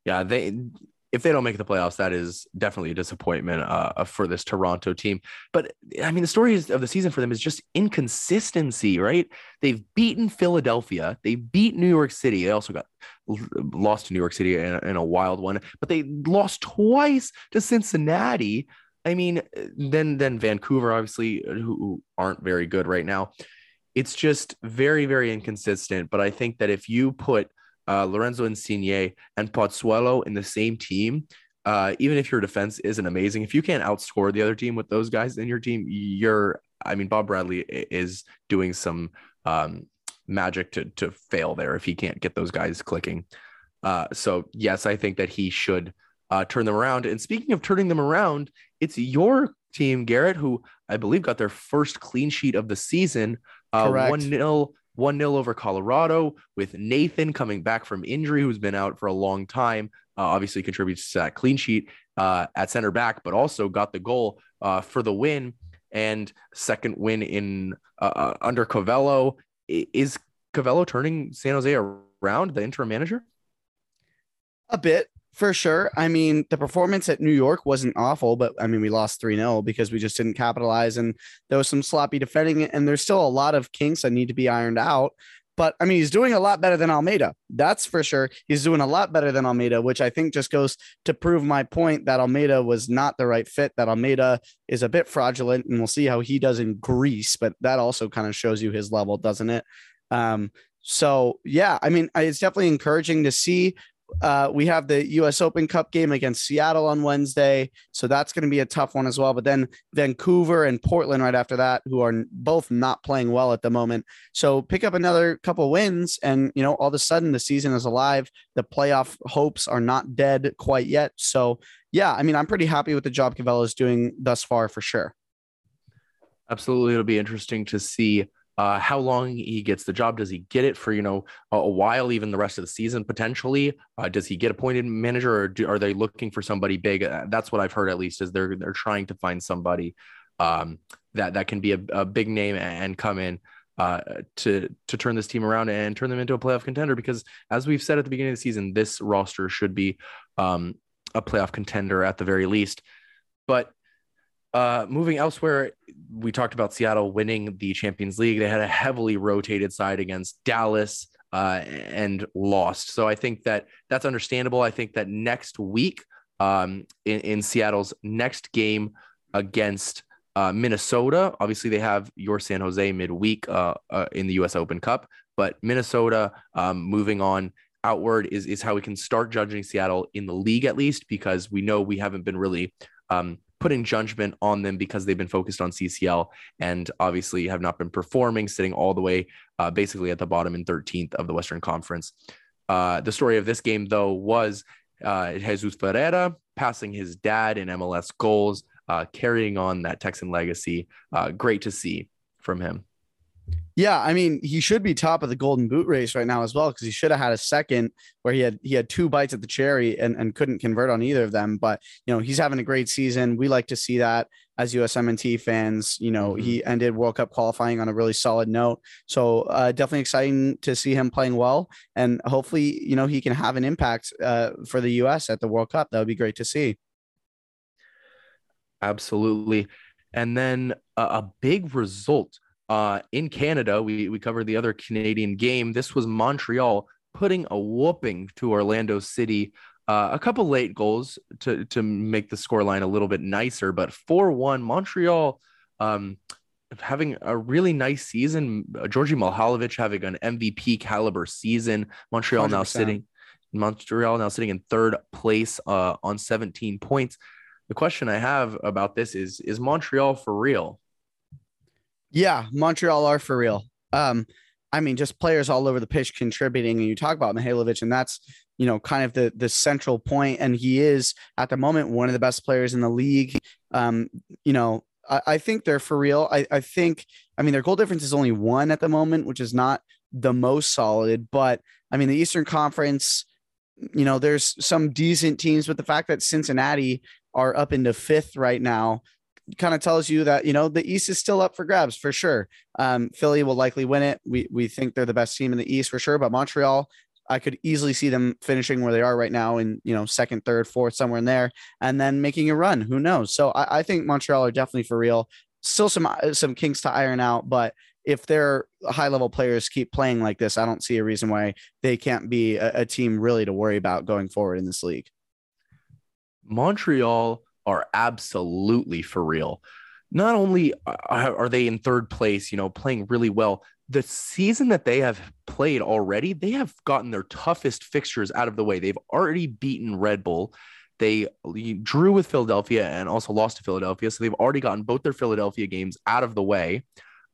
Yeah, they if they don't make the playoffs, that is definitely a disappointment uh, for this Toronto team. But I mean, the story of the season for them is just inconsistency, right? They've beaten Philadelphia, they beat New York City. They also got lost to New York City in, in a wild one, but they lost twice to Cincinnati. I mean, then then Vancouver, obviously, who aren't very good right now. It's just very, very inconsistent. But I think that if you put uh, Lorenzo Insigne and Pozuelo in the same team, uh, even if your defense isn't amazing, if you can't outscore the other team with those guys in your team, you're, I mean, Bob Bradley is doing some um, magic to, to fail there if he can't get those guys clicking. Uh, so, yes, I think that he should uh, turn them around. And speaking of turning them around, it's your team, Garrett, who I believe got their first clean sheet of the season. Uh, one 0 one 0 over Colorado with Nathan coming back from injury, who's been out for a long time. Uh, obviously contributes to that clean sheet uh, at center back, but also got the goal uh, for the win and second win in uh, under Covelo. Is Covelo turning San Jose around, the interim manager? A bit for sure. I mean, the performance at New York wasn't awful, but I mean, we lost 3 0 because we just didn't capitalize and there was some sloppy defending. And there's still a lot of kinks that need to be ironed out. But I mean, he's doing a lot better than Almeyda. That's for sure. He's doing a lot better than Almeyda, which I think just goes to prove my point that Almeyda was not the right fit, that Almeida is a bit fraudulent. And we'll see how he does in Greece. But that also kind of shows you his level, doesn't it? Um, so yeah, I mean, it's definitely encouraging to see uh, we have the U.S. Open Cup game against Seattle on Wednesday, so that's going to be a tough one as well. But then Vancouver and Portland right after that, who are both not playing well at the moment. So pick up another couple wins, and you know all of a sudden the season is alive. The playoff hopes are not dead quite yet. So yeah, I mean I'm pretty happy with the job Covelo is doing thus far for sure. Absolutely, it'll be interesting to see uh, how long he gets the job. Does he get it for you know a, a while, even the rest of the season potentially? Uh, does he get appointed manager, or do, are they looking for somebody big? Uh, that's what I've heard at least. Is they're they're trying to find somebody um, that that can be a, a big name and come in. Uh, to to turn this team around and turn them into a playoff contender because as we've said at the beginning of the season, this roster should be um, a playoff contender at the very least. But uh, moving elsewhere, we talked about Seattle winning the Champions League. They had a heavily rotated side against Dallas uh, and lost. So I think that that's understandable. I think that next week um, in, in Seattle's next game against uh, Minnesota, obviously they have your San Jose midweek uh, uh, in the U.S. Open Cup, but Minnesota um, moving on outward is is how we can start judging Seattle in the league at least because we know we haven't been really um, putting judgment on them because they've been focused on CCL and obviously have not been performing, sitting all the way uh, basically at the bottom in 13th of the Western Conference. Uh, the story of this game, though, was uh, Jesus Ferreira passing his dad in MLS goals, uh, carrying on that Texan legacy. Uh, great to see from him. Yeah, I mean, he should be top of the golden boot race right now as well because he should have had a second where he had he had two bites at the cherry and, and couldn't convert on either of them. But you know, he's having a great season. We like to see that as USMNT fans. You know, mm-hmm. he ended World Cup qualifying on a really solid note. So uh, definitely exciting to see him playing well, and hopefully, you know, he can have an impact uh, for the US at the World Cup. That would be great to see. Absolutely, and then a, a big result uh, in Canada, we, we covered the other Canadian game. This was Montreal putting a whooping to Orlando City. Uh, a couple late goals to, to make the scoreline a little bit nicer, but 4 1, Montreal um, having a really nice season. Djordje Mihailovic having an MVP caliber season. Montreal 100%. now sitting. Montreal now sitting in third place uh, on 17 points. The question I have about this is: Is Montreal for real? Yeah, Montreal are for real. Um, I mean, just players all over the pitch contributing, and you talk about Mihailovic, and that's you know kind of the the central point. and he is at the moment one of the best players in the league. Um, you know, I, I think they're for real. I, I think, I mean, their goal difference is only one at the moment, which is not the most solid, but I mean, the Eastern Conference, you know, there's some decent teams, but the fact that Cincinnati are up into fifth right now kind of tells you that you know the East is still up for grabs for sure. Um, Philly will likely win it. We we think they're the best team in the East for sure, but Montreal, I could easily see them finishing where they are right now, in you know second, third, fourth, somewhere in there, and then making a run. Who knows? So I, I think Montreal are definitely for real. Still some uh, some kinks to iron out, but if their high level players keep playing like this, I don't see a reason why they can't be a, a team really to worry about going forward in this league. Montreal are absolutely for real. Not only are they in third place, you know, playing really well, the season that they have played already, they have gotten their toughest fixtures out of the way. They've already beaten Red Bull. They drew with Philadelphia and also lost to Philadelphia. So they've already gotten both their Philadelphia games out of the way.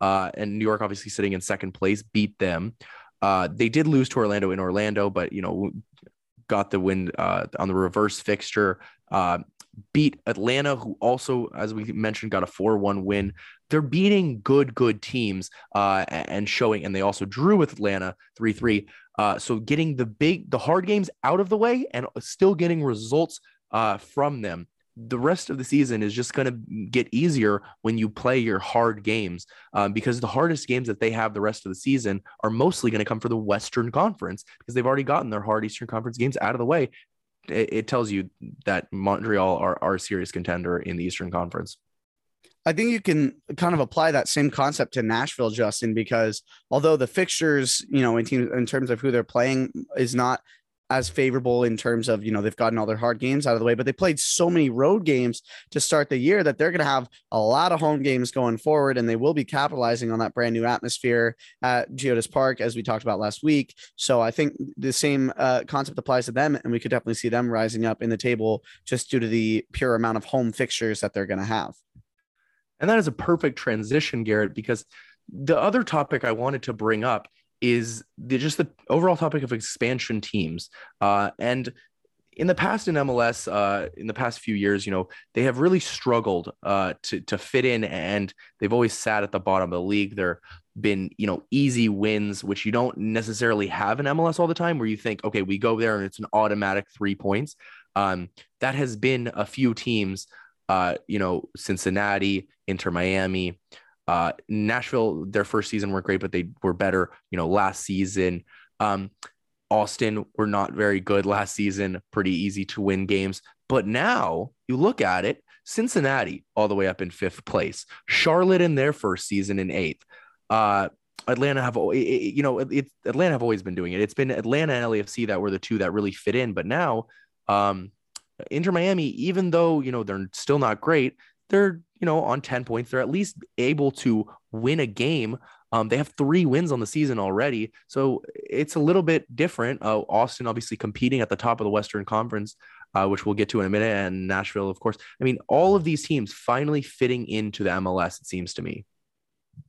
Uh, and New York, obviously sitting in second place, beat them. Uh, they did lose to Orlando in Orlando, but you know, got the win uh, on the reverse fixture. Beat Atlanta, who also, as we mentioned, got a 4 1 win. They're beating good, good teams uh, and showing, and they also drew with Atlanta 3 3. Uh, so getting the big, the hard games out of the way and still getting results uh, from them the rest of the season is just going to get easier when you play your hard games um, because the hardest games that they have the rest of the season are mostly going to come for the Western Conference because they've already gotten their hard Eastern Conference games out of the way. It, it tells you that Montreal are, are a serious contender in the Eastern Conference. I think you can kind of apply that same concept to Nashville, Justin, because although the fixtures, you know, in, in terms of who they're playing is not as favorable in terms of you know they've gotten all their hard games out of the way but they played so many road games to start the year that they're going to have a lot of home games going forward and they will be capitalizing on that brand new atmosphere at geodis park as we talked about last week. So i think the same uh, concept applies to them and we could definitely see them rising up in the table just due to the pure amount of home fixtures that they're going to have. And that is a perfect transition garrett because the other topic i wanted to bring up is the, just the overall topic of expansion teams. Uh, and in the past in MLS, uh, in the past few years, you know, they have really struggled uh, to to fit in, and they've always sat at the bottom of the league. Have been you know easy wins, which you don't necessarily have in MLS all the time, where you think, okay, we go there and it's an automatic three points. Um, that has been a few teams, uh, you know, Cincinnati, Inter Miami, uh, Nashville, their first season were great, but they were better, you know, last season. Um, Austin were not very good last season, pretty easy to win games. But now you look at it, Cincinnati all the way up in fifth place, Charlotte in their first season in eighth. Uh, Atlanta have, you know, it's Atlanta have always been doing it. It's been Atlanta and LAFC that were the two that really fit in. But now, um, Inter Miami, even though you know they're still not great, they're you know on 10 points they're at least able to win a game um, they have three wins on the season already so it's a little bit different uh, austin obviously competing at the top of the western conference uh, which we'll get to in a minute and nashville of course i mean all of these teams finally fitting into the mls it seems to me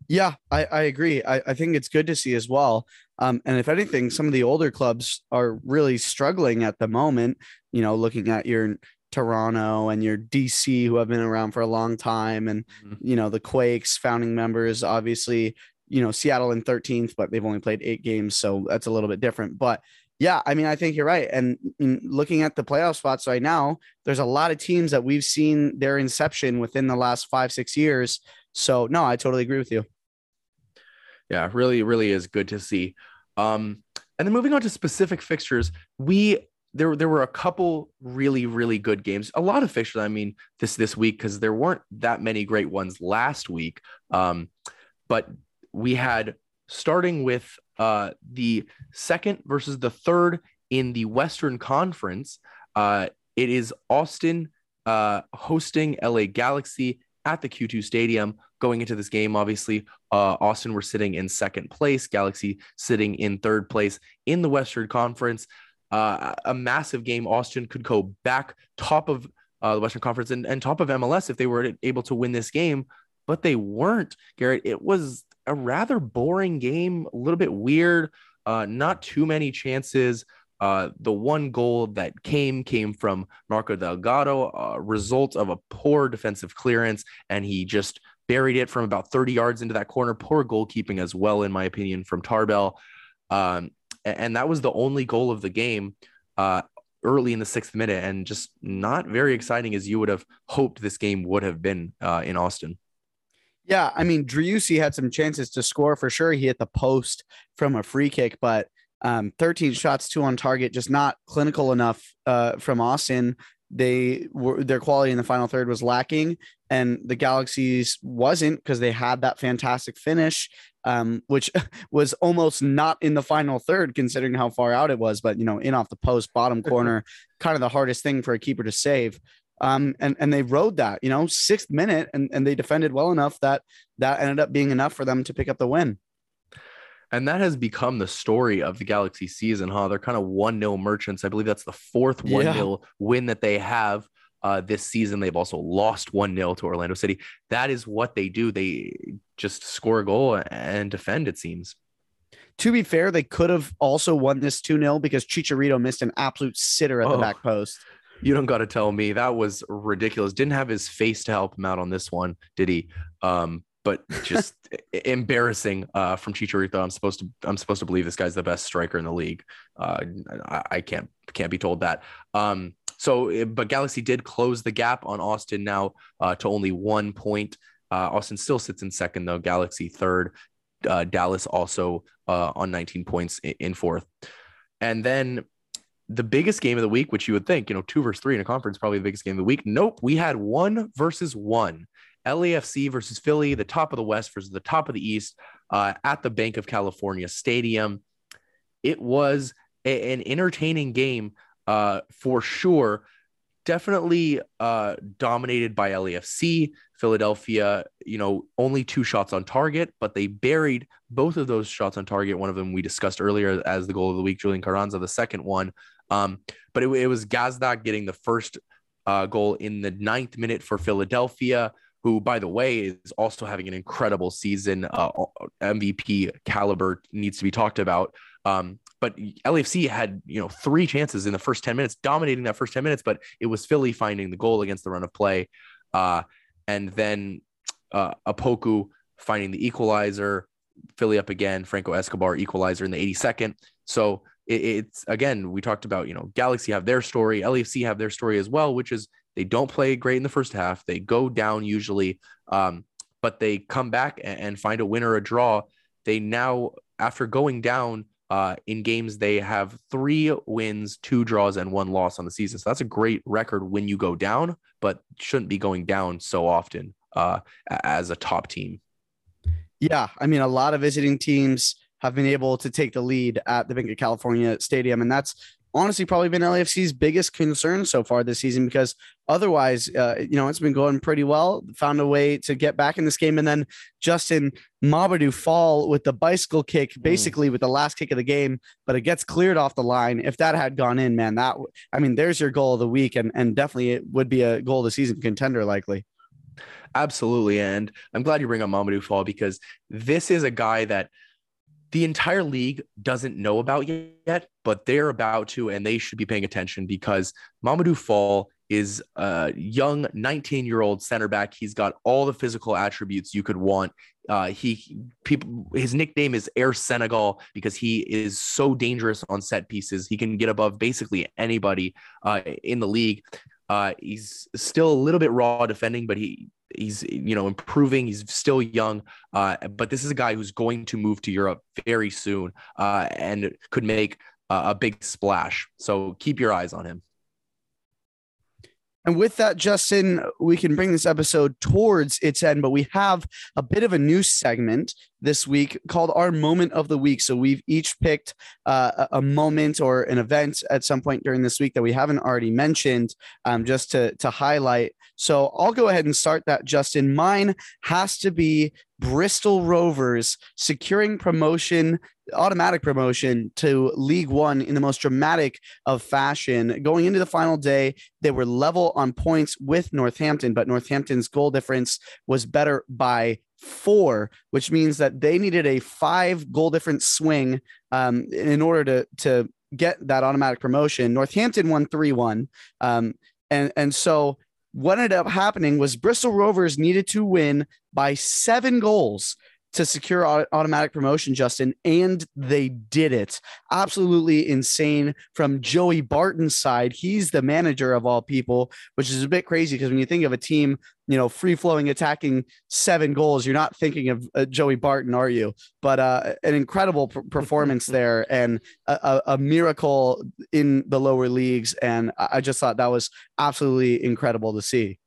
yeah, I, I agree. I, I think it's good to see as well. Um, and if anything, some of the older clubs are really struggling at the moment. You know, looking at your Toronto and your DC who have been around for a long time and mm-hmm. you know the Quakes founding members obviously you know Seattle in 13th but they've only played 8 games so that's a little bit different. But yeah I mean I think you're right. And looking at the playoff spots right now there's a lot of teams that we've seen their inception within the last 5 6 years. So no I totally agree with you. Yeah really really is good to see. Um and then moving on to specific fixtures we there there were a couple really really good games. A lot of fixtures i mean this this week because there weren't that many great ones last week. Um, but we had starting with uh, the second versus the third in the western conference uh, it is austin uh, hosting la galaxy at the q2 stadium. Going into this game obviously uh, austin were sitting in second place galaxy sitting in third place in the western conference uh, a massive game. Austin could go back top of uh, the Western Conference and, and top of MLS if they were able to win this game, but they weren't. Garrett, it was a rather boring game, a little bit weird. Uh, not too many chances. Uh, the one goal that came came from Marco Delgado, a result of a poor defensive clearance, and he just buried it from about 30 yards into that corner. Poor goalkeeping as well, in my opinion, from Tarbell. Um, and that was the only goal of the game uh, early in the sixth minute, and just not very exciting as you would have hoped this game would have been uh, in Austin. Yeah, I mean, Driussi had some chances to score for sure. He hit the post from a free kick, but um, 13 shots, two on target, just not clinical enough uh, from Austin they were their quality in the final third was lacking and the galaxies wasn't because they had that fantastic finish um, which was almost not in the final third considering how far out it was but you know in off the post bottom corner kind of the hardest thing for a keeper to save um, and and they rode that you know sixth minute and, and they defended well enough that that ended up being enough for them to pick up the win and that has become the story of the Galaxy season, huh? They're kind of 1 0 merchants. I believe that's the fourth 1 0 yeah. win that they have uh, this season. They've also lost 1 0 to Orlando City. That is what they do. They just score a goal and defend, it seems. To be fair, they could have also won this 2 0 because Chicharito missed an absolute sitter at oh. the back post. You don't got to tell me that was ridiculous. Didn't have his face to help him out on this one, did he? Um, but just embarrassing uh, from Chicharito. I'm supposed to I'm supposed to believe this guy's the best striker in the league. Uh, I, I, can't can't be told that. Um, so, eh, but Galaxy did close the gap on Austin now uh, to only one point. Uh, Austin still sits in second though. Galaxy third. Uh, Dallas also uh, on 19 points in, fourth. And then the biggest game of the week, which you would think, you know, two versus three in a conference, probably the biggest game of the week. Nope, we had one versus one. LAFC versus Philly, the top of the West versus the top of the East uh, at the Bank of California Stadium. It was a, an entertaining game uh, for sure. Definitely uh, dominated by LAFC. Philadelphia, you know, only two shots on target, but they buried both of those shots on target. One of them we discussed earlier as the goal of the week, Julian Carranza, the second one. Um, but it, it was Gazdag getting the first uh, goal in the ninth minute for Philadelphia who, by the way, is also having an incredible season. Uh, MVP caliber needs to be talked about. Um, but LAFC had you know three chances in the first ten minutes, dominating that first ten minutes. But it was Philly finding the goal against the run of play, uh, and then uh, Opoku finding the equalizer. Philly up again. Franco Escobar equalizer in the 82nd. So it, it's again we talked about you know Galaxy have their story, LAFC have their story as well, which is they don't play great in the first half. They go down usually, um, but they come back and, and, find a win or a draw. They now, after going down uh, in games, they have three wins, two draws, and one loss on the season. So that's a great record when you go down, but shouldn't be going down so often uh, as a top team. Yeah, I mean, a lot of visiting teams have been able to take the lead at the Bank of California Stadium, and that's honestly probably been LAFC's biggest concern so far this season because otherwise, uh, you know, it's been going pretty well. Found a way to get back in this game, and then Justin Mamadou Fall with the bicycle kick, mm. basically mm. with the last kick of the game, but it gets cleared off the line. If that had gone in, man, that I mean, there's your goal of the week, and and definitely it would be a goal of the season contender likely. Absolutely, and I'm glad you bring up Mamadou Fall because this is a guy that the entire league doesn't know about yet, but they're about to, and they should be paying attention because Mamadou Fall is a young 19 year old center back. He's got all the physical attributes you could want. Uh, he people his nickname is Air Senegal because he is so dangerous on set pieces. He can get above basically anybody uh, in the league. Uh, he's still a little bit raw defending, but he he's you know improving. He's still young, uh, but this is a guy who's going to move to Europe very soon uh, and could make a big splash. So keep your eyes on him. And with that, Justin, we can bring this episode towards its end, but we have a bit of a new segment this week called our moment of the week. So we've each picked uh, a moment or an event at some point during this week that we haven't already mentioned, um, just to to highlight. So I'll go ahead and start that, Justin. Mine has to be Bristol Rovers securing promotion automatic promotion to League One in the most dramatic of fashion. Going into the final day, they were level on points with Northampton, but Northampton's goal difference was better by four, which means that they needed a five goal difference swing um, in order to to get that automatic promotion. Northampton won three one, um, and and so what ended up happening was Bristol Rovers needed to win by seven goals to secure automatic promotion, Justin, and they did it. Absolutely insane from Joey Barton's side. He's the manager of all people, which is a bit crazy because when you think of a team, you know, free flowing attacking seven goals, you're not thinking of uh, Joey Barton, are you? But uh, an incredible p- performance there and a, a, miracle in the lower leagues. And I just thought that was absolutely incredible to see.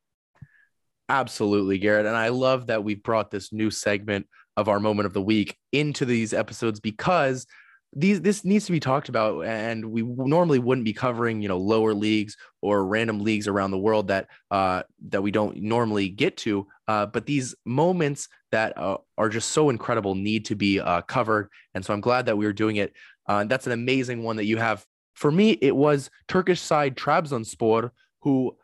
Absolutely, Garrett. And I love that we've brought this new segment of our moment of the week into these episodes because these this needs to be talked about and we normally wouldn't be covering you know lower leagues or random leagues around the world that uh that we don't normally get to uh but these moments that uh, are just so incredible need to be uh covered and so i'm glad that we are doing it. Uh, that's an amazing one that you have. For me it was turkish side trabzonspor who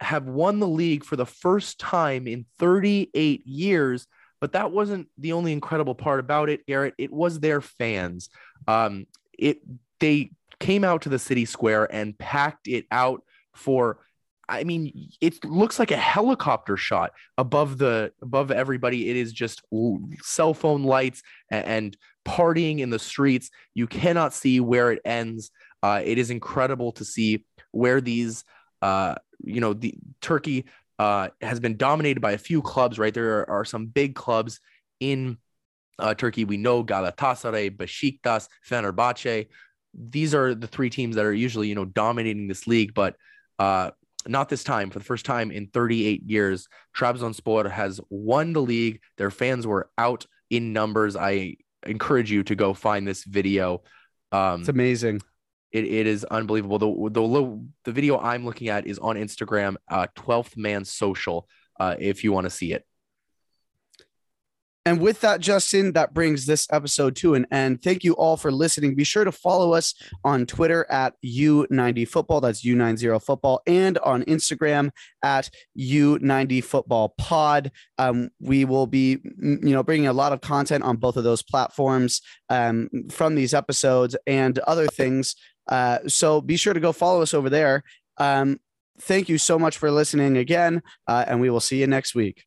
have won the league for the first time in 38 years but that wasn't the only incredible part about it, Garrett. It was their fans. Um, it they came out to the city square and packed it out for I mean, it looks like a helicopter shot above the above everybody. It is just cell phone lights and, and partying in the streets. You cannot see where it ends. Uh, it is incredible to see where these, uh, you know, the Turkey uh, has been dominated by a few clubs. Right, there are, are some big clubs in uh, Turkey. We know Galatasaray, Besiktas, Fenerbahce. These are the three teams that are usually, you know, dominating this league. But uh, not this time. For the first time in 38 years, Trabzonspor has won the league. Their fans were out in numbers. I encourage you to go find this video. Um, it's amazing. It, it is unbelievable. The, the, the video I'm looking at is on Instagram, uh, 12th Man Social, uh, if you want to see it. And with that, Justin, that brings this episode to an end. Thank you all for listening. Be sure to follow us on Twitter at U90Football. That's U90 Football. And on Instagram at U90FootballPod. Um, we will be, you know, bringing a lot of content on both of those platforms um, from these episodes and other things. Uh, so be sure to go follow us over there. Um, thank you so much for listening again, uh, and we will see you next week.